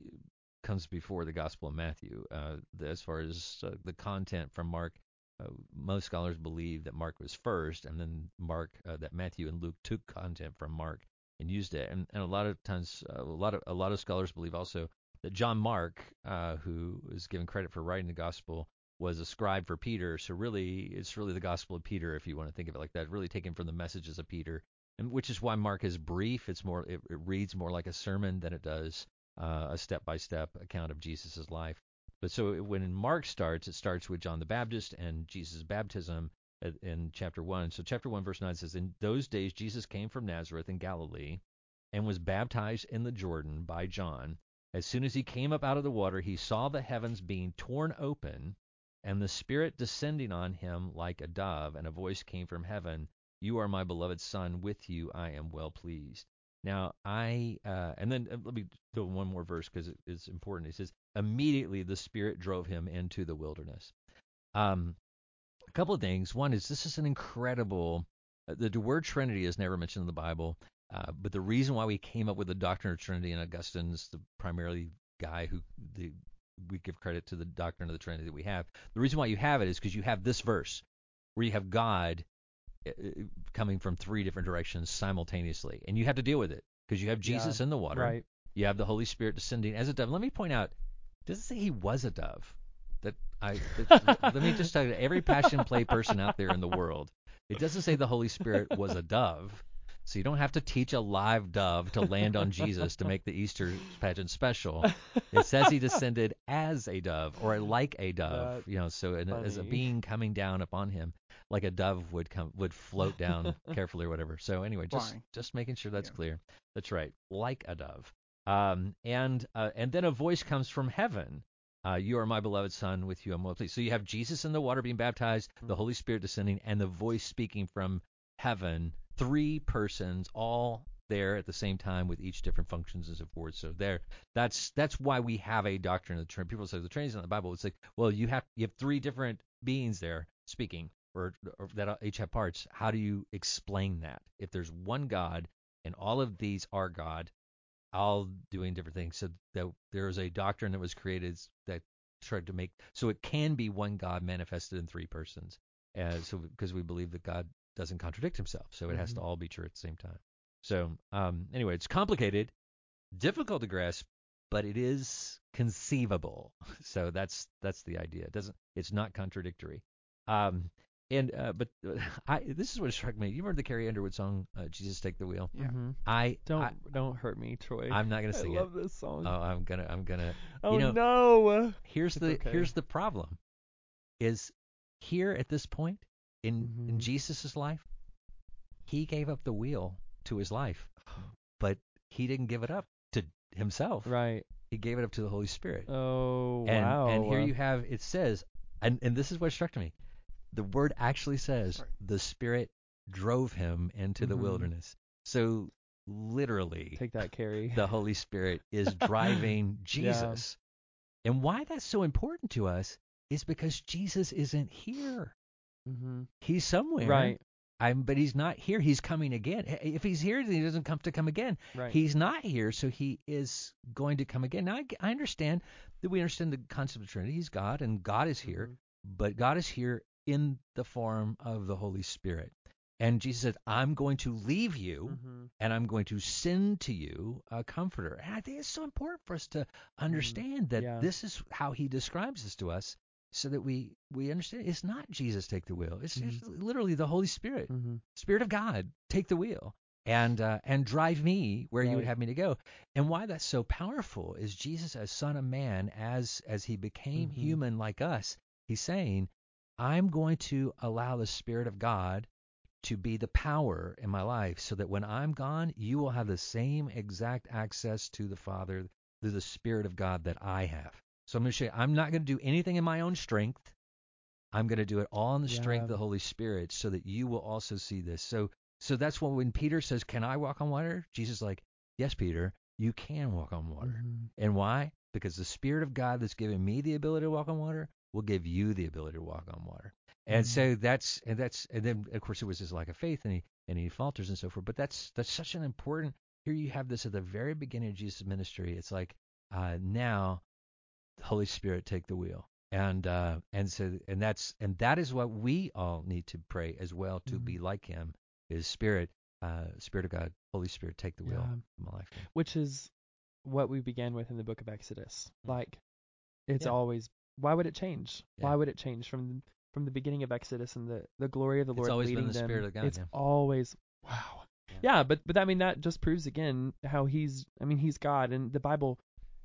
comes before the Gospel of Matthew uh, the- as far as uh, the content from Mark. Uh, most scholars believe that Mark was first, and then Mark uh, that Matthew and Luke took content from Mark and used it. And, and a lot of times, uh, a lot of a lot of scholars believe also that John Mark, uh, who is given credit for writing the gospel, was a scribe for Peter. So really, it's really the gospel of Peter, if you want to think of it like that, really taken from the messages of Peter, and which is why Mark is brief. It's more, it, it reads more like a sermon than it does uh, a step-by-step account of Jesus' life. But so when Mark starts, it starts with John the Baptist and Jesus' baptism in chapter one. So chapter one, verse nine says, "In those days, Jesus came from Nazareth in Galilee, and was baptized in the Jordan by John." As soon as he came up out of the water, he saw the heavens being torn open, and the Spirit descending on him like a dove, and a voice came from heaven, "You are my beloved Son; with you I am well pleased." Now I, uh, and then uh, let me go one more verse because it is important. It says, "Immediately the Spirit drove him into the wilderness." Um, a couple of things. One is this is an incredible. uh, The word Trinity is never mentioned in the Bible, uh, but the reason why we came up with the doctrine of Trinity, and Augustine's the primarily guy who the we give credit to the doctrine of the Trinity that we have. The reason why you have it is because you have this verse where you have God uh, uh, coming from three different directions simultaneously, and you have to deal with it because you have Yeah, Jesus in the water, Right. you have the Holy Spirit descending as a dove. Let me point out, it doesn't say he was a dove. That I that, let me just tell you, every passion play person out there in the world, it doesn't say the Holy Spirit was a dove. So you don't have to teach a live dove to land on Jesus to make the Easter pageant special. It says he descended as a dove or like a dove, That's you know, so in, as a being coming down upon him like a dove would come would float down carefully or whatever. So anyway, just Flying. just making sure that's Yeah. clear. That's right, like a dove. Um, and uh, and then a voice comes from heaven. Uh, you are my beloved son, with you I'm well pleased. So you have Jesus in the water being baptized, the Mhm. Holy Spirit descending, and the voice speaking from heaven. Three persons all there at the same time with each different functions and so forth. So there, that's that's why we have a doctrine of the Trinity. People say the Trinity's not in the Bible. It's like, well, you have you have three different beings there speaking, or, or that each have parts. How do you explain that? If there's one God and all of these are God, all doing different things. So that there is a doctrine that was created that tried to make so it can be one God manifested in three persons. Uh, so because we believe that God doesn't contradict himself, so it has to Mhm. all be true at the same time. So um, anyway, it's complicated, difficult to grasp, but it is conceivable. So that's that's the idea. It doesn't it's not contradictory. Um, and uh, but I this is what struck me. You remember the Carrie Underwood song uh, "Jesus Take the Wheel"? Yeah. Mhm. I Don't I, don't hurt me, Troy. I'm not gonna sing it. I love this song. Oh, I'm gonna I'm gonna oh know, no. here's It's the okay. here's the problem is here at this point in in Mhm. Jesus' life he gave up the wheel to his life but he didn't give it up to himself Right. he gave it up to the holy spirit Oh and wow. and here you have it says and and this is what struck me the word actually says Sorry. the spirit drove him into the Mhm. wilderness so literally take that, Carrie. the Holy Spirit is driving Jesus. Yeah. And why that's so important to us is because Jesus isn't here. Hmm He's somewhere. Right. I'm, but he's not here. He's coming again. If he's here, then he doesn't come to come again. Right. He's not here, so he is going to come again. Now, I, I understand that we understand the concept of Trinity. He's God, and God is here, Mhm. but God is here in the form of the Holy Spirit. And Jesus said, I'm going to leave you Mhm. and I'm going to send to you a comforter. And I think it's so important for us to understand that yeah. this is how he describes this to us so that we we understand it's not Jesus take the wheel. It's, it's literally the Holy Spirit, Mhm. Spirit of God take the wheel. and uh, and drive me where you would have me to go. And why that's so powerful is Jesus as Son of Man, as as he became Mhm. human like us, he's saying, I'm going to allow the Spirit of God to be the power in my life so that when I'm gone, you will have the same exact access to the Father through the Spirit of God that I have. So I'm going to show you, I'm not going to do anything in my own strength. I'm going to do it all in the strength of the Holy Spirit so that you will also see this. So so that's what when Peter says, "Can I walk on water?" Jesus is like, "Yes, Peter, you can walk on water." Mhm. And why? Because the Spirit of God that's given me the ability to walk on water will give you the ability to walk on water. And Mhm. so that's and that's and then of course it was his lack of faith and he and he falters and so forth. But that's that's such an important here you have this at the very beginning of Jesus' ministry. It's like uh, now Holy Spirit take the wheel. And uh, and so and that's and that is what we all need to pray as well to Mhm. be like him. Is Spirit, uh, Spirit of God, Holy Spirit, take the wheel Yeah. of my life. Which is what we began with in the book of Exodus. Mm. Like, it's Yeah. always. Why would it change? Yeah. Why would it change from from the beginning of Exodus and the the glory of the It's Lord always been leading the them? Spirit of God, It's always wow. Yeah. Yeah. but but I mean that just proves again how he's. I mean he's God, and the Bible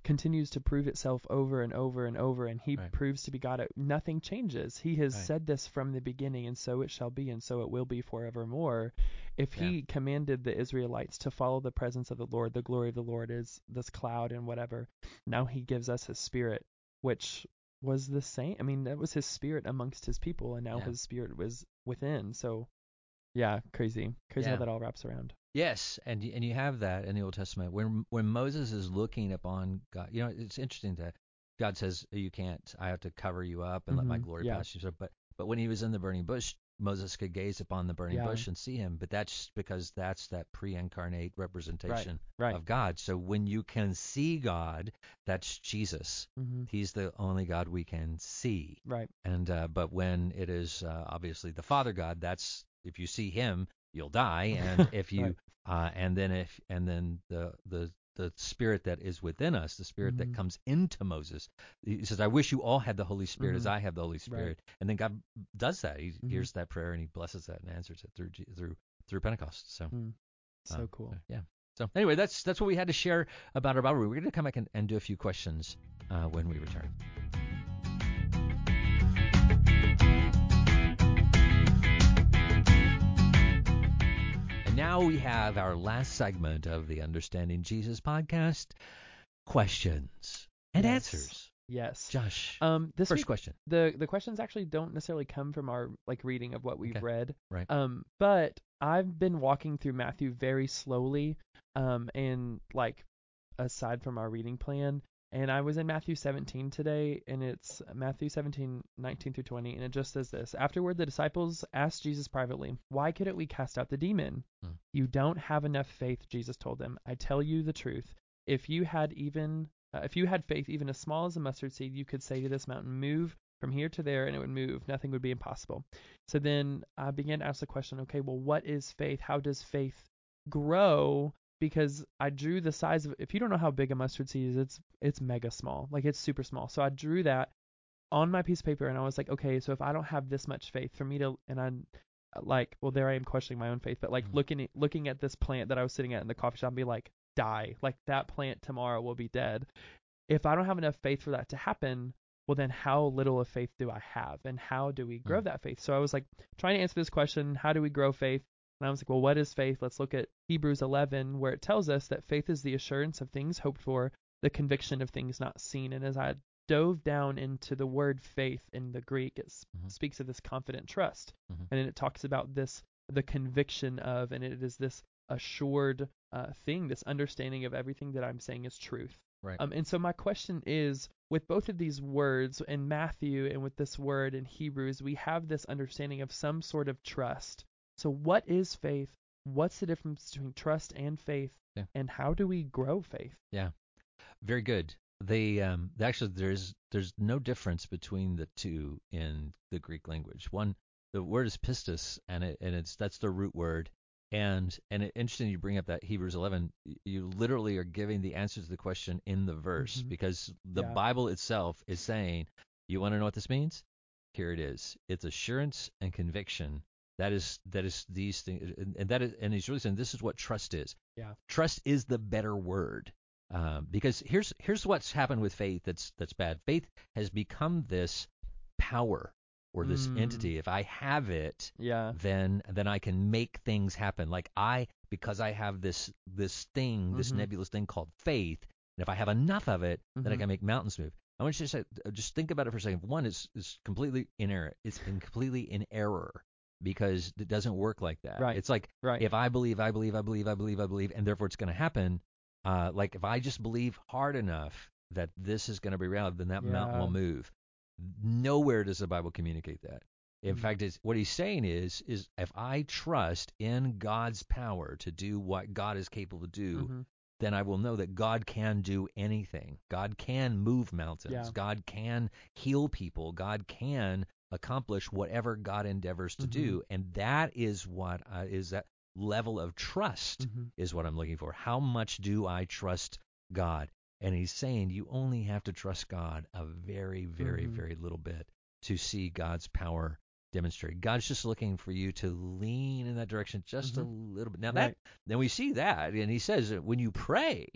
continues to prove itself over and over and over, and he Right. proves to be God. Nothing changes. He has Right. said this from the beginning, and so it shall be, and so it will be forevermore. If Yeah. he commanded the Israelites to follow the presence of the Lord, the glory of the Lord is this cloud and whatever. Now he gives us his spirit, which was the same. I mean, that was his spirit amongst his people, and now Yeah. his spirit was within. So, yeah, crazy, crazy Yeah. how that all wraps around. Yes, and and you have that in the Old Testament when when Moses is looking upon God. You know, it's interesting that God says you can't. I have to cover you up and let my Mhm, glory yeah. pass you. So, but but when he was in the burning bush, Moses could gaze upon the burning Yeah. bush and see him. But that's because that's that pre-incarnate representation Right. of God. So when you can see God, that's Jesus. hmm He's the only God we can see. Right. And uh, but when it is uh, obviously the Father God, that's if you see Him, you'll die, and if you Right. uh, and then if and then the the the Spirit that is within us, the Spirit Mhm. that comes into Moses, he says, "I wish you all had the Holy Spirit as Mhm. I have the Holy Spirit." And then God does that. He Mhm. hears that prayer and He blesses that and answers it through through through Pentecost. So. Mm. So um, cool. Yeah. So anyway, that's that's what we had to share about our Bible. We're going to come back and, and do a few questions uh, when we return. Now we have our last segment of the Understanding Jesus podcast: questions and Yes. answers. Yes. Josh, Um, this first week question. the the questions actually don't necessarily come from our like reading of what we've Okay. read. Right. Um, but I've been walking through Matthew very slowly, um, and like aside from our reading plan, and I was in Matthew 17 today, and it's Matthew 17, 19 through 20, and it just says this. Afterward, the disciples asked Jesus privately, "Why couldn't we cast out the demon?" Hmm. You don't have enough faith, Jesus told them. I tell you the truth. If you had even uh, if you had faith even as small as a mustard seed, you could say to this mountain, "Move from here to there," and it would move. Nothing would be impossible. So then I began to ask the question, okay, well, what is faith? How does faith grow? Because I drew the size of if you don't know how big a mustard seed is, it's it's mega small. Like it's super small. So I drew that on my piece of paper and I was like, okay, so if I don't have this much faith for me to and I like, well, there I am questioning my own faith, but like Mhm. looking at looking at this plant that I was sitting at in the coffee shop and be like, die. Like that plant tomorrow will be dead. If I don't have enough faith for that to happen, well then how little of faith do I have and how do we grow Mm. that faith? So I was like trying to answer this question, how do we grow faith? And I was like, well, what is faith? Let's look at Hebrews 11 where it tells us that faith is the assurance of things hoped for, the conviction of things not seen. And as I dove down into the word faith in the Greek, it Mhm. speaks of this confident trust. Mhm. And then it talks about this the conviction of and it is this assured uh, thing, this understanding of everything that I'm saying is truth. Right. Um, and so my question is, with both of these words in Matthew and with this word in Hebrews, we have this understanding of some sort of trust. So what is faith? What's the difference between trust and faith? Yeah. And how do we grow faith? Yeah, very good. They um, actually there's there's no difference between the two in the Greek language. One, the word is pistis, and it and it's that's the root word. And and it, interesting you bring up that Hebrews 11. You literally are giving the answer to the question in the verse Mhm. because the Yeah. Bible itself is saying, you want to know what this means? Here it is. It's assurance and conviction That is that is these things, and, and that is, and he's really saying this is what trust is. Yeah. Trust is the better word. Um, because here's here's what's happened with faith that's that's bad. Faith has become this power or this Mm. entity. If I have it, Yeah. then then I can make things happen. Like I because I have this this thing, this Mhm. nebulous thing called faith, and if I have enough of it, then I Mhm. can make mountains move. I want you to say, just think about it for a second. One is is completely in error. It's in completely in error because it doesn't work like that. Right. It's like Right. if I believe, I believe, I believe, I believe, I believe, and therefore it's going to happen. Uh, like if I just believe hard enough that this is going to be reality, then that mountain will move. Nowhere does the Bible communicate that. In Mhm. fact, it's, what he's saying is, is if I trust in God's power to do what God is capable to do, Mhm. then I will know that God can do anything. God can move mountains. Yeah. God can heal people. God can accomplish whatever God endeavors to Mhm. do, and that is what uh, is that level of trust Mhm. is what I'm looking for. How much do I trust God? And he's saying you only have to trust God a very, very, Mhm. very little bit to see God's power demonstrated. God's just looking for you to lean in that direction just a little bit. Now that then we see that, and he says that when you pray,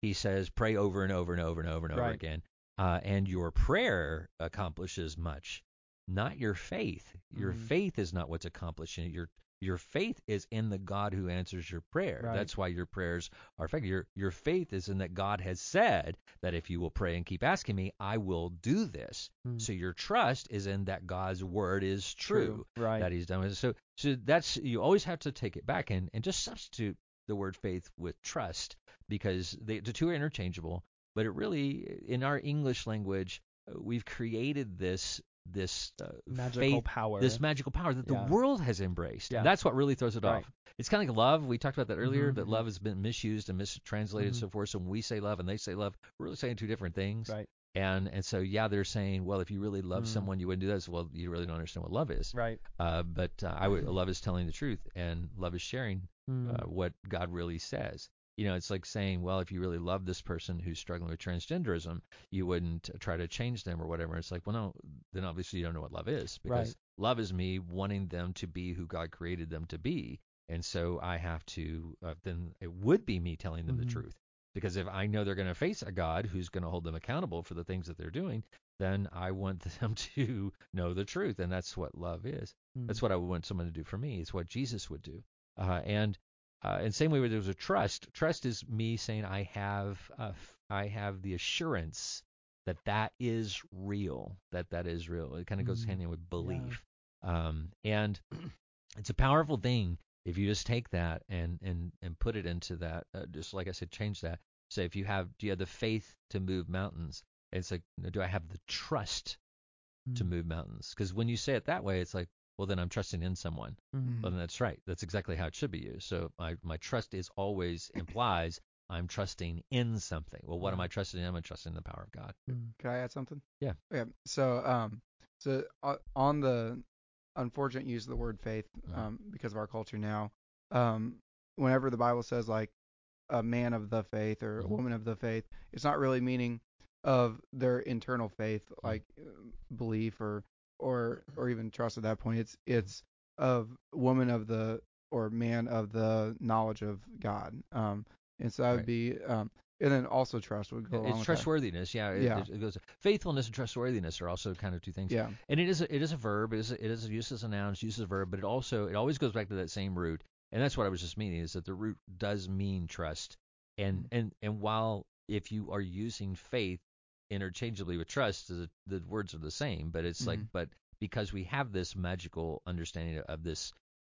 he says pray over and over and over and over and over Right. again, uh, and your prayer accomplishes much, not your faith. Your Mhm. faith is not what's accomplishing it. Your your faith is in the God who answers your prayer. Right. That's why your prayers are effective. Your your faith is in that God has said that if you will pray and keep asking me, I will do this. Mm. So your trust is in that God's word is true Right. that he's done with it. So so that's you always have to take it back and, and just substitute the word faith with trust because they, the two are interchangeable. But it really in our English language uh, we've created this this uh, Magical faith, power. this magical power that Yeah. the world has embraced. Yeah. That's what really throws it Right. off. It's kind of like love. We talked about that earlier. Mhm, That mhm. love has been misused and mistranslated and Mhm. so forth. So when we say love and they say love, we're really saying two different things. Right. And and so yeah, they're saying, well, if you really love Mm. someone, you wouldn't do this. Well, you really don't understand what love is. Right. Uh, but uh, I would love is telling the truth, and love is sharing Mm. uh, what God really says. You know, it's like saying, well, if you really love this person who's struggling with transgenderism, you wouldn't uh, try to change them or whatever. It's like, well, no, then obviously you don't know what love is because Right. love is me wanting them to be who God created them to be, and so I have to. Uh, then it would be me telling them Mhm. the truth because if I know they're going to face a God who's going to hold them accountable for the things that they're doing, then I want them to know the truth, and that's what love is. Mm. That's what I would want someone to do for me. It's what Jesus would do. Uh, and uh, and same way where there's a trust. Trust is me saying I have uh, I have the assurance that that is real. That that is real. It kind of goes Mhm. hand in hand with belief. Um, and it's a powerful thing if you just take that and and and put it into that. Uh, just like I said, change that. Say if you have do you have the faith to move mountains? It's like do I have the trust to Mm. move mountains? Because when you say it that way, it's like well then I'm trusting in someone. Mhm. Well, then that's right. That's exactly how it should be used. So my, my trust is always implies I'm trusting in something. Well, what am I trusting in? I'm trusting in the power of God. Mm. Can I add something? Yeah. Okay. So, um, so uh, on the unfortunate use of the word faith, Mhm. um, because of our culture now, um, whenever the Bible says like a man of the faith or a Mhm. woman of the faith, it's not really meaning of their internal faith, like uh, belief or or or even trust at that point. It's it's of woman of the or man of the knowledge of God. Um, and so that would Right. be um, and then also trust would go along It's trustworthiness. Yeah. It, Yeah. it goes. Faithfulness and trustworthiness are also kind of two things. Yeah. And it is a, it is a verb. It is a, it is used as a noun. It's used as a verb. But it also it always goes back to that same root. And that's what I was just meaning is that the root does mean trust. And and and while if you are using faith interchangeably with trust, the, the words are the same. But it's like Mhm. but because we have this magical understanding of, of this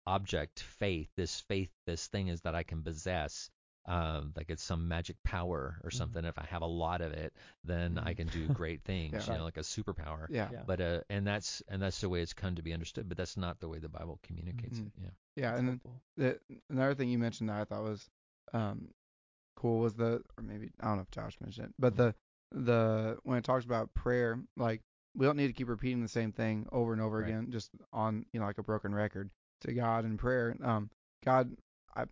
object faith, this faith, this thing is that I can possess. Um, like it's some magic power or Mhm. something. If I have a lot of it, then I Mhm. can do great things. Yeah. you Right. know, like a superpower. Yeah. Yeah. But uh, and that's and that's the way it's come to be understood. But that's not the way the Bible communicates Mhm. it. Yeah. Yeah, That's and then the another thing you mentioned that I thought was um cool was the or maybe I don't know if Josh mentioned it, but the the when it talks about prayer, like we don't need to keep repeating the same thing over and over Right. again, just on you know like a broken record to God in prayer. Um, God, I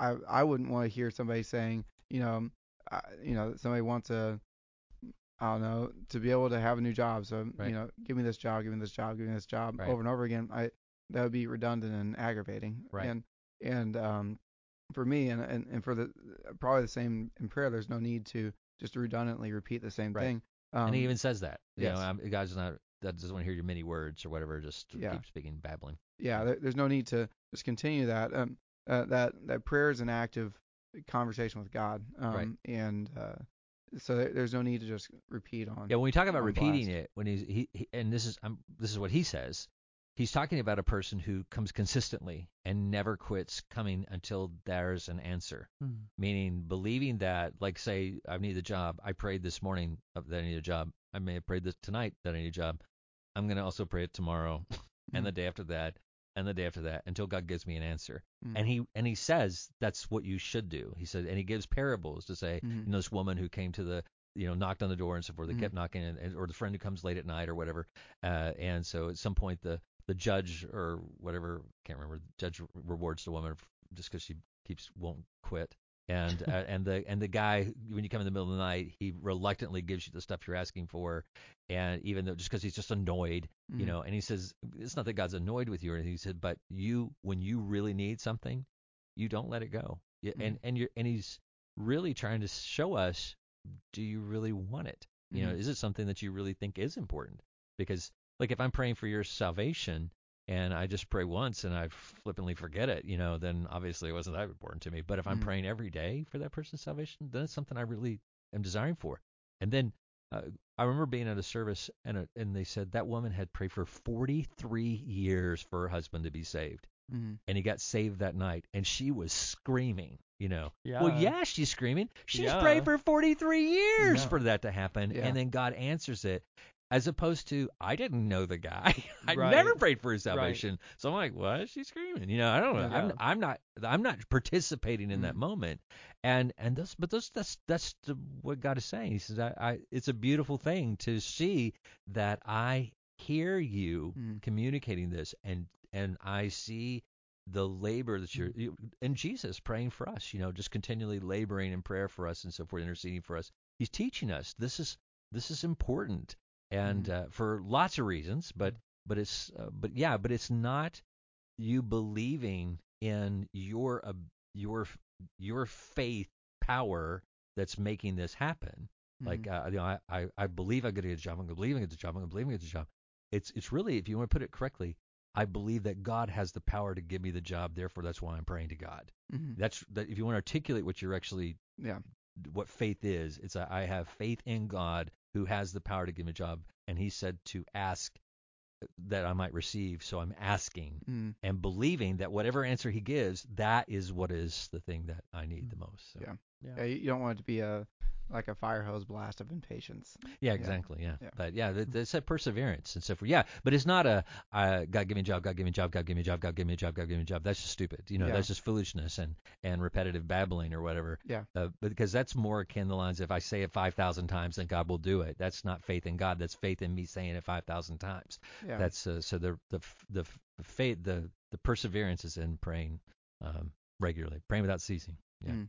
I I wouldn't want to hear somebody saying, you know, I, you know, somebody wants a I don't know, to be able to have a new job. So, Right. you know, give me this job, give me this job, give me this job Right. over and over again. I that would be redundant and aggravating. Right. And and um, for me and, and and for the probably the same in prayer, there's no need to just redundantly repeat the same Right. thing. Um, and he even says that. You yes. know, um, God's not that doesn't want to hear your many words or whatever. Just Yeah. keep speaking, babbling. yeah, there, there's no need to just continue that. Um, uh, that that prayer is an active conversation with God. Um, Right. And uh, so there, there's no need to just repeat on. Yeah, when we talk about repeating blast. it, when he's he, he and this is um, this is what he says. He's talking about a person who comes consistently and never quits coming until there's an answer. Mm. Meaning believing that, like say, I need a job. I prayed this morning that I need a job. I may have prayed this tonight that I need a job. I'm gonna also pray it tomorrow, and the day after that, and the day after that, until God gives me an answer. Mm. And he and he says that's what you should do. He said, and he gives parables to say, Mhm. you know, this woman who came to the, you know, knocked on the door and so forth. They Mhm. kept knocking, and- or the friend who comes late at night or whatever. Uh, and so at some point the the judge or whatever, can't remember, the judge rewards the woman just because she keeps won't quit. And uh, and the and the guy when you come in the middle of the night, he reluctantly gives you the stuff you're asking for, and even though just because he's just annoyed, you Mhm. know, and he says it's not that God's annoyed with you or anything. He said, but you when you really need something, you don't let it go. Yeah, and and you're and he's really trying to show us, do you really want it? You know, Mhm. is it something that you really think is important? Because like if I'm praying for your salvation and I just pray once and I flippantly forget it, you know, then obviously it wasn't that important to me. But if I'm Mhm. praying every day for that person's salvation, then it's something I really am desiring for. And then uh, I remember being at a service and a, and they said that woman had prayed for 43 years for her husband to be saved, Mhm. and he got saved that night, and she was screaming, you know. yeah. Well, Yeah. she's screaming. She's Yeah. prayed for 43 years Yeah. for that to happen, and then God answers it. As opposed to, I didn't know the guy. I Right. never prayed for his Right. salvation. So I'm like, why is she screaming? You know, I don't know. I'm, I'm not. I'm not participating in that Mhm. moment. And and those, but those, that's that's the, what God is saying. He says, I, I, it's a beautiful thing to see that I hear you Mhm. communicating this, and and I see the labor that you're you, and Jesus praying for us. You know, just continually laboring in prayer for us and so forth, interceding for us. He's teaching us this is this is important, and uh, for lots of reasons. But but it's uh, but yeah, but it's not you believing in your uh, your your faith power that's making this happen. Like Mhm. uh, you know, I, I I believe I'm gonna get a job. I'm gonna believe I get a job. I'm gonna believe I get a job. It's it's really if you want to put it correctly, I believe that God has the power to give me the job. Therefore, that's why I'm praying to God. Mhm. That's that. If you want to articulate what you're actually yeah. what faith is, it's a, I have faith in God who has the power to give me a job, and He said to ask that I might receive. So I'm asking Mhm. and believing that whatever answer He gives, that is what is the thing that I need the most. So. Yeah. Yeah. Yeah, you don't want it to be a like a fire hose blast of impatience. Yeah, exactly. Yeah. Yeah. But yeah, that, that's that perseverance and so forth. Yeah, but it's not a uh, God give me a job, God give me a job, God give me a job, God give me a job, God give me a job. That's just stupid. You know, Yeah. that's just foolishness and and repetitive babbling or whatever. Yeah. Uh, because that's more akin to the lines if I say it five thousand times, then God will do it. That's not faith in God. That's faith in me saying it five thousand times. Yeah. That's uh, so the the the faith the the perseverance is in praying um, regularly, praying without ceasing. Yeah. Mm.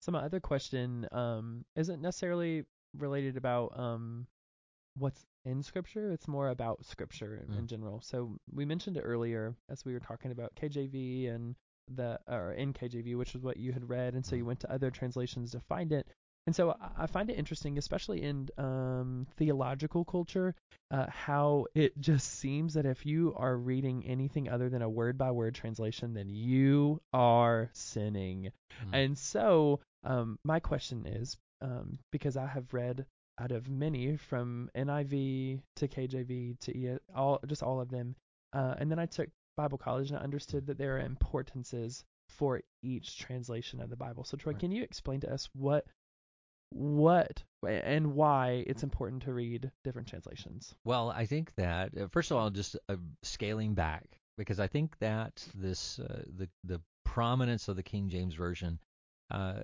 So my other question um, isn't necessarily related about um, what's in Scripture. It's more about Scripture in, in Mm. general. So we mentioned it earlier as we were talking about KJV and the or in KJV, which is what you had read, and so you went to other translations to find it. And so I- find it interesting, especially in um, theological culture, uh, how it just seems that if you are reading anything other than a word by word translation, then you are sinning. Mm. And so, um, my question is, um, because I have read out of many from NIV to KJV to all, just all of them, uh, and then I took Bible college and I understood that there are importances for each translation of the Bible. So, Troy, Right. can you explain to us what, what, and why it's important to read different translations? Well, I think that uh, first of all, just uh, scaling back because I think that this uh, the the prominence of the King James version uh,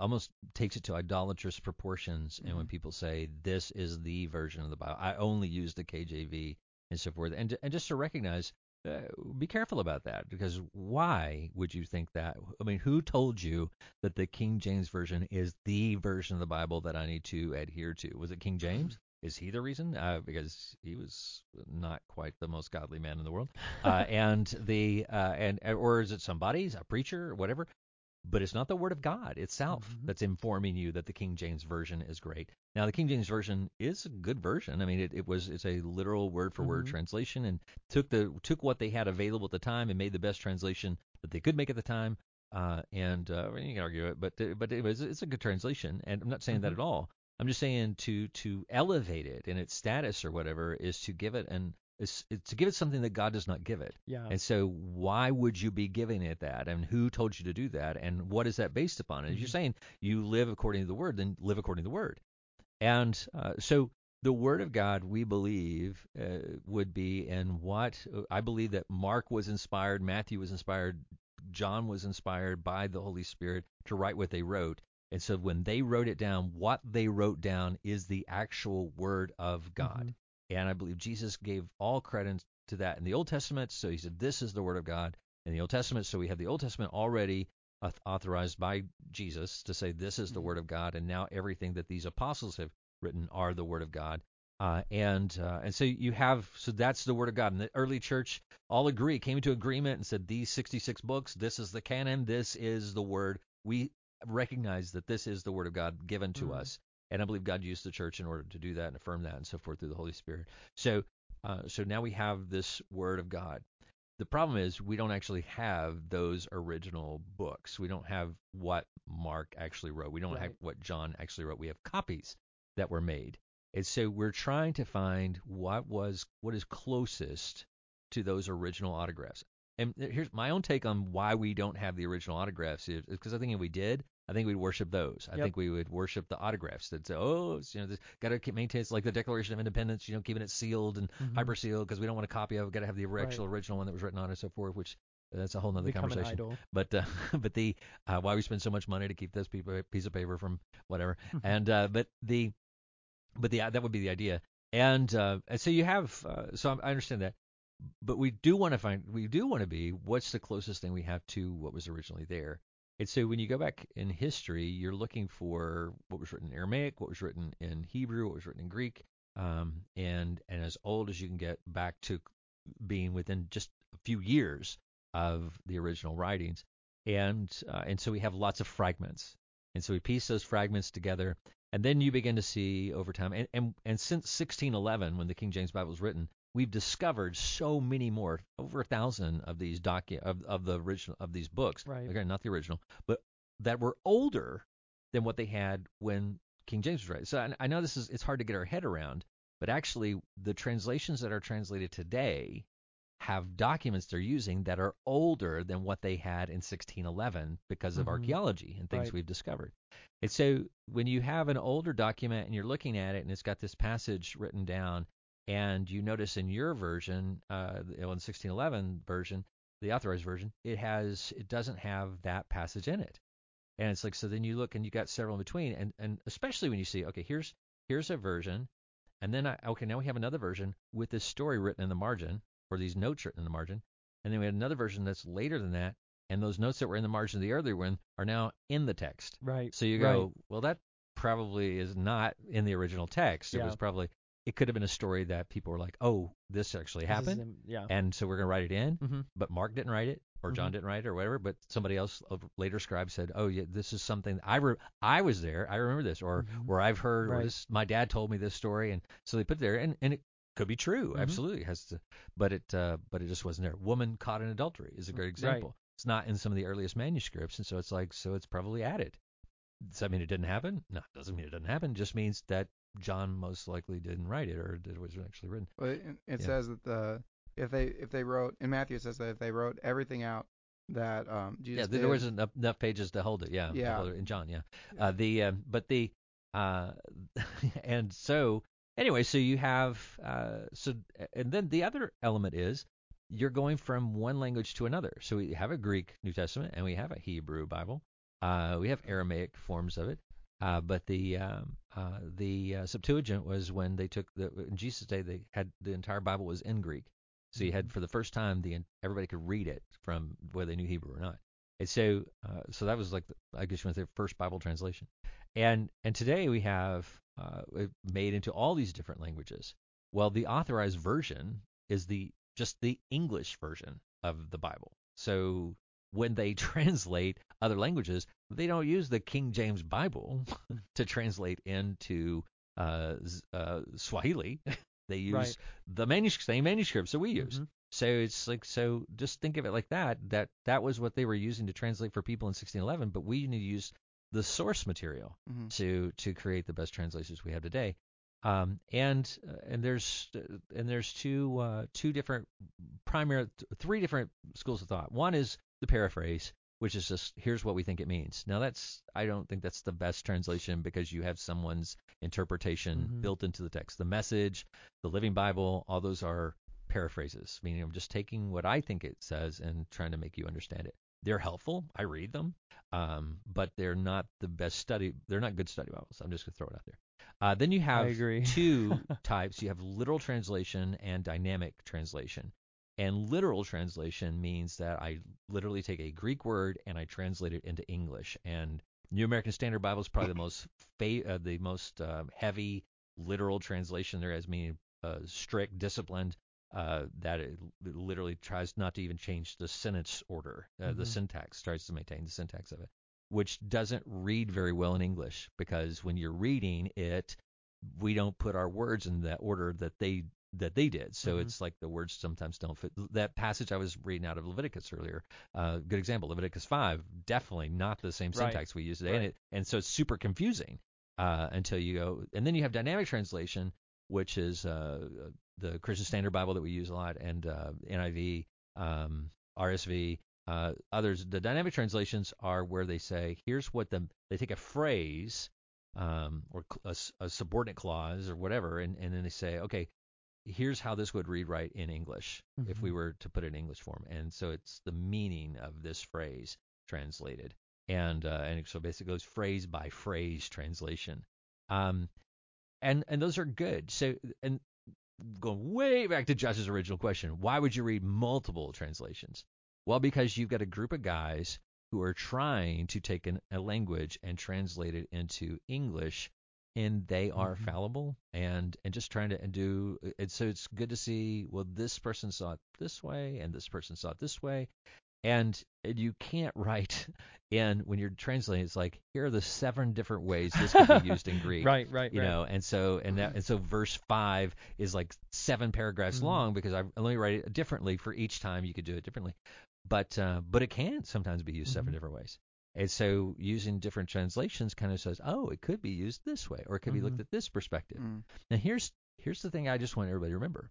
almost takes it to idolatrous proportions. And when Mhm. people say this is the version of the Bible, I only use the KJV and so forth, and and just to recognize. Uh, be careful about that because why would you think that? I mean, who told you that the King James version is the version of the Bible that I need to adhere to? Was it King James? Is he the reason? Uh, because he was not quite the most godly man in the world. Uh, and the uh, and or is it somebody, a preacher, or whatever? But it's not the Word of God itself Mhm. that's informing you that the King James version is great. Now the King James version is a good version. I mean, it, it was it's a literal word for word Mhm. translation and took the took what they had available at the time and made the best translation that they could make at the time. Uh, and uh, you can argue it, but but it was it's a good translation. And I'm not saying that Mhm. at all. I'm just saying to to elevate it in its status or whatever is to give it an is to give it something that God does not give it. Yeah. And so why would you be giving it that? And who told you to do that? And what is that based upon? And if you're saying you live according to the word, then live according to the word. And uh, so the word of God, we believe, uh, would be in what I believe that Mark was inspired, Matthew was inspired, John was inspired by the Holy Spirit to write what they wrote. And so when they wrote it down, what they wrote down is the actual word of God. Mhm. And I believe Jesus gave all credence to that in the Old Testament. So he said, This is the Word of God in the Old Testament. So we have the Old Testament already authorized by Jesus to say, This is the Mhm. Word of God. And now everything that these apostles have written are the Word of God. Uh, and uh, and so you have so that's the word of God. And the early church all agree came to agreement and said these 66 books, this is the canon, this is the word. We recognize that this is the word of God given to Mhm. us, and I believe God used the church in order to do that and affirm that and so forth through the Holy Spirit. So uh, so now we have this word of God. The problem is we don't actually have those original books. We don't have what Mark actually wrote. We don't have what John actually wrote. We have copies that were made. And so we're trying to find what was what is closest to those original autographs. And here's my own take on why we don't have the original autographs is because I think if we did, I think we'd worship those. I Yep. think we would worship the autographs that say, oh, you know, got to maintain it's like the Declaration of Independence, you know, keeping it sealed and Mhm. hyper sealed because we don't want a copy of it. Got to have the actual original one that was written on it and so forth, which that's a whole nother Become an conversation. But uh, but the uh, why we spend so much money to keep this piece of paper from whatever, and uh, but the but the that would be the idea, and uh, and so you have uh, so I understand that, but we do want to find we do want to be what's the closest thing we have to what was originally there. And so when you go back in history, you're looking for what was written in Aramaic, what was written in Hebrew, what was written in Greek, um, and and as old as you can get back to being within just a few years of the original writings, and uh, and so we have lots of fragments, and so we piece those fragments together, and then you begin to see over time, and and, and since 1611, when the King James Bible was written, we've discovered so many more, over a thousand of these docu of, of the original of these books, Right. again not the original, but that were older than what they had when King James was writing. So I, I know this is it's hard to get our head around, but actually the translations that are translated today have documents they're using that are older than what they had in 1611 because of Mhm. archaeology and things Right. we've discovered. And so when you have an older document and you're looking at it and it's got this passage written down, and you notice in your version, uh, in 1611 version, the authorized version, it has it doesn't have that passage in it. And it's like so then you look and you got several in between, and and especially when you see okay here's here's a version, and then I, okay now we have another version with this story written in the margin or these notes written in the margin, and then we had another version that's later than that, and those notes that were in the margin of the earlier one are now in the text. Right. So you Right. go, well, that probably is not in the original text. Yeah. It was probably it could have been a story that people were like, oh, this actually This happened, in- yeah. and so we're gonna write it in. Mhm. But Mark didn't write it, or John Mhm. didn't write it, or whatever. But somebody else, a later scribe, said, oh yeah, this is something I re- I was there, I remember this, or Mhm. where I've heard, or this my dad told me this story, and so they put it there, and and it could be true, Mhm. absolutely it has to, but it uh, but it just wasn't there. Woman caught in adultery is a great Right. example. It's not in some of the earliest manuscripts, and so it's like so it's probably added. Does that mean it didn't happen? No, it doesn't mean it didn't happen. It just means that John most likely didn't write it, or it was actually written. Well, it, it Yeah. says that the if they if they wrote in Matthew it says that if they wrote everything out that um Jesus yeah, did, there wasn't enough, enough pages to hold it. Yeah, Yeah. it in John. Yeah, Yeah. Uh, the um, but the uh, and so anyway, so you have uh, so and then the other element is you're going from one language to another. So we have a Greek New Testament and we have a Hebrew Bible. Uh, we have Aramaic forms of it. Uh, but the um, uh, the uh, Septuagint was when they took the in Jesus' day they had the entire Bible was in Greek, so you had for the first time the everybody could read it from whether they knew Hebrew or not. And so uh, so that was like the, I guess you want to say first Bible translation. And and today we have uh, made into all these different languages. Well, the authorized version is the just the English version of the Bible. So when they translate other languages, they don't use the King James Bible to translate into uh, uh, Swahili. they use Right. the manuscript, same manuscripts that we use. Mhm. So it's like so. Just think of it like that. That that was what they were using to translate for people in 1611. But we need to use the source material Mhm. to to create the best translations we have today. Um, and uh, and there's and there's two uh, two different primary th- three different schools of thought. One is the paraphrase, which is just here's what we think it means. Now that's I don't think that's the best translation because you have someone's interpretation Mhm. built into the text. The message, the Living Bible, all those are paraphrases, meaning I'm just taking what I think it says and trying to make you understand it. They're helpful. I read them, um, but they're not the best study. They're not good study Bibles. I'm just gonna throw it out there. Uh, then you have two types. You have literal translation and dynamic translation. And literal translation means that I literally take a Greek word and I translate it into English. And New American Standard Bible is probably the most fa- uh, the most uh, heavy literal translation there is, meaning uh, strict, disciplined. Uh, that it it literally tries not to even change the sentence order, uh, the Mhm. syntax, tries to maintain the syntax of it, which doesn't read very well in English because when you're reading it, we don't put our words in the order that they that they did. So Mhm. it's like the words sometimes don't fit. That passage I was reading out of Leviticus earlier, uh, good example. Leviticus five, definitely not the same Right. syntax we use today, and it and so it's super confusing uh, until you go. And then you have dynamic translation, which is uh, the Christian Standard Bible that we use a lot, and uh, NIV, um, RSV. Uh, others, the dynamic translations are where they say, here's what the they take a phrase um, or a, a subordinate clause or whatever, and, and then they say, okay, here's how this would read right in English if we Mhm. were to put it in English form. And so it's the meaning of this phrase translated, and uh, and so basically it goes phrase by phrase translation. Um, and and those are good. So and going way back to Josh's original question, why would you read multiple translations? Well, because you've got a group of guys who are trying to take an, a language and translate it into English, and they are Mhm. fallible and and just trying to and do. And so it's good to see. Well, this person saw it this way, and this person saw it this way, and, you can't write in when you're translating. It's like here are the seven different ways this could be used in Greek Right, right, you right. know and so and that and so verse five is like seven paragraphs Mhm. long because i only write it differently for each time you could do it differently but uh, but it can sometimes be used seven Mhm. different ways and so using different translations kind of says oh it could be used this way or it could be looked Mhm. at this perspective Mm. now here's here's the thing i just want everybody to remember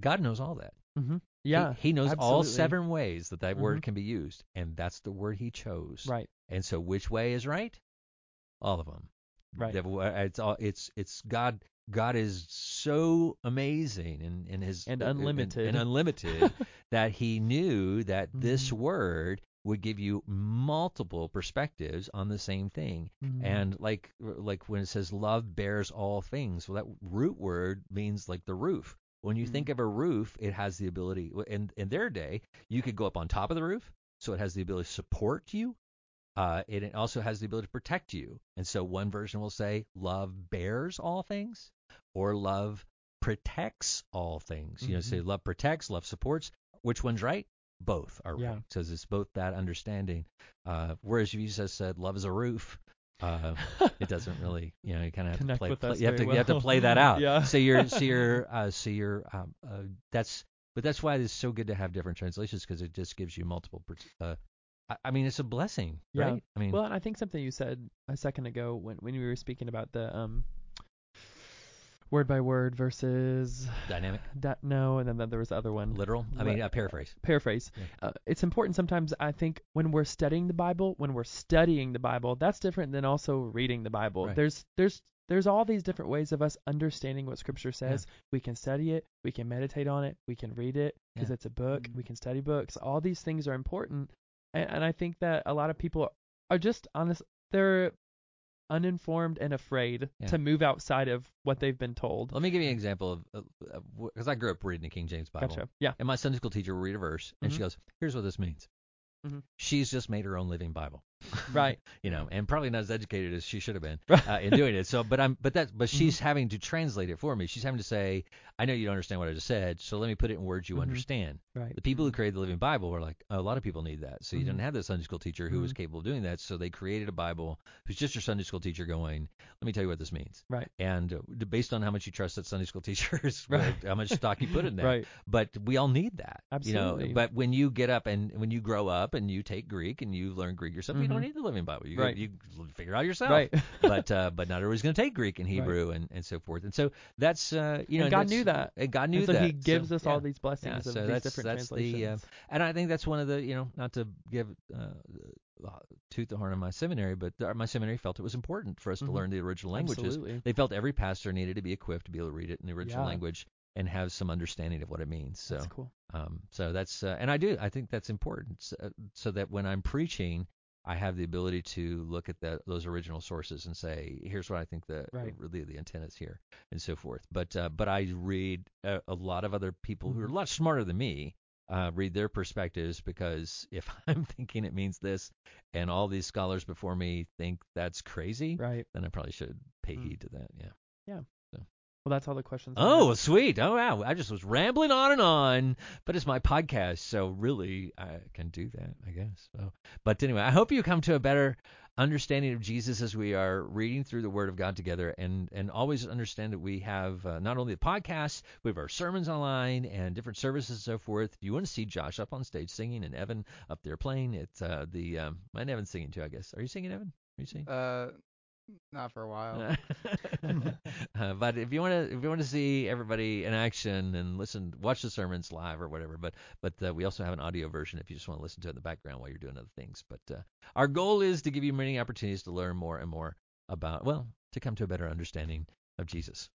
god knows all that hmm Yeah. he, knows all seven ways that that word Mhm. can be used and that's the word he chose Right. and so which way is right? All of them. Right. It's all it's it's God God is so amazing and and his And unlimited. and, unlimited that he knew that this Mhm. word would give you multiple perspectives on the same thing. Mhm. And like like when it says love bears all things, well that root word means like the roof. When you Mm-hmm. think of a roof, it has the ability in in their day, you could go up on top of the roof, so it has the ability to support you. Uh, it it also has the ability to protect you. And so one version will say love bears all things, or love protects all things. You know, say love protects, love supports. Which one's right? Both are Yeah. right. Because it's both that understanding. Uh, whereas you just said love is a roof, uh, it doesn't really, you know, you kind of have to play, play- you have to very you have to play that out. Yeah. So you're so you're uh, so you're um, uh, that's but that's why it's so good to have different translations because it just gives you multiple. Uh, I, I mean, it's a blessing, Yeah. right? I mean, Well, and I think something you said a second ago when when we were speaking about the um word by word versus dynamic, no, and then there was the other one. literal. I mean, uh, paraphrase. paraphrase. Yeah. Uh, it's important sometimes. I think when we're studying the Bible, when we're studying the Bible, that's different than also reading the Bible. Right. There's there's there's all these different ways of us understanding what Scripture says. We can study it, we can meditate on it, we can read it because Yeah. it's a book. Mhm. We can study books. All these things are important, and, and I think that a lot of people are just honest. They're uninformed and afraid Yeah. to move outside of what they've been told. Let me give you an example of because I grew up reading the King James Bible. Gotcha. Yeah. And my Sunday school teacher will read a verse, and she Mhm. goes, "Here's what this means." Mhm. She's just made her own living Bible. Right. you know, and probably not as educated as she should have been uh, in doing it. So, but I'm, but that, but Mm-hmm. she's having to translate it for me. She's having to say, I know you don't understand what I just said, so let me put it in words you Mhm. understand. Right. The people who created the Living Bible were like, a lot of people need that. So you didn't have the Sunday school teacher who was Mhm. capable of doing that. So they created a Bible who's just your Sunday school teacher going, let me tell you what this means. Right. And uh, based on how much you trust that Sunday school teacher Right. how much stock you put in that. Right. But we all need that. You Absolutely. know, but when you get up and when you grow up and you take Greek and you learn Greek yourself, you don't Mhm. need the Living Bible. You Right. you figure it out yourself. Right. but uh, but not everybody's going to take Greek and Hebrew and, and so forth. And so that's uh, you know And God knew that. And God knew and so that. He gives So, us yeah. all these blessings Yeah, of so these that's- different that's the, uh, translations. And I think that's one of the, you know, not to give uh, uh, toot the horn of my seminary, but the, my seminary felt it was important for us to Mhm. learn the original languages. Absolutely. They felt every pastor needed to be equipped to be able to read it in the original Yeah. language and have some understanding of what it means. So, That's cool. um, so that's, uh, and I do, I think that's important, so, so that when I'm preaching, I have the ability to look at that those original sources and say, here's what I think the Right. really the intent is here, and so forth. But uh, but I read a, a lot of other people who are a Mhm. lot smarter than me. Uh, read their perspectives because if I'm thinking it means this, and all these scholars before me think that's crazy, Right. then I probably should pay Mm. heed to that. Yeah. Yeah. Well, that's all the questions. Oh, have. sweet. Oh, wow. I just was rambling on and on, but it's my podcast, so really I can do that, I guess. So, but anyway, I hope you come to a better understanding of Jesus as we are reading through the Word of God together, and and always understand that we have uh, not only the podcast, we have our sermons online and different services and so forth. If you want to see Josh up on stage singing and Evan up there playing, it's uh, the um, and Evan's singing too, I guess. Are you singing, Evan? Are you singing? Uh, not for a while. uh, but if you want to, if you want to see everybody in action and listen, watch the sermons live or whatever. But but uh, we also have an audio version if you just want to listen to it in the background while you're doing other things. But uh, our goal is to give you many opportunities to learn more and more about, well, to come to a better understanding of Jesus.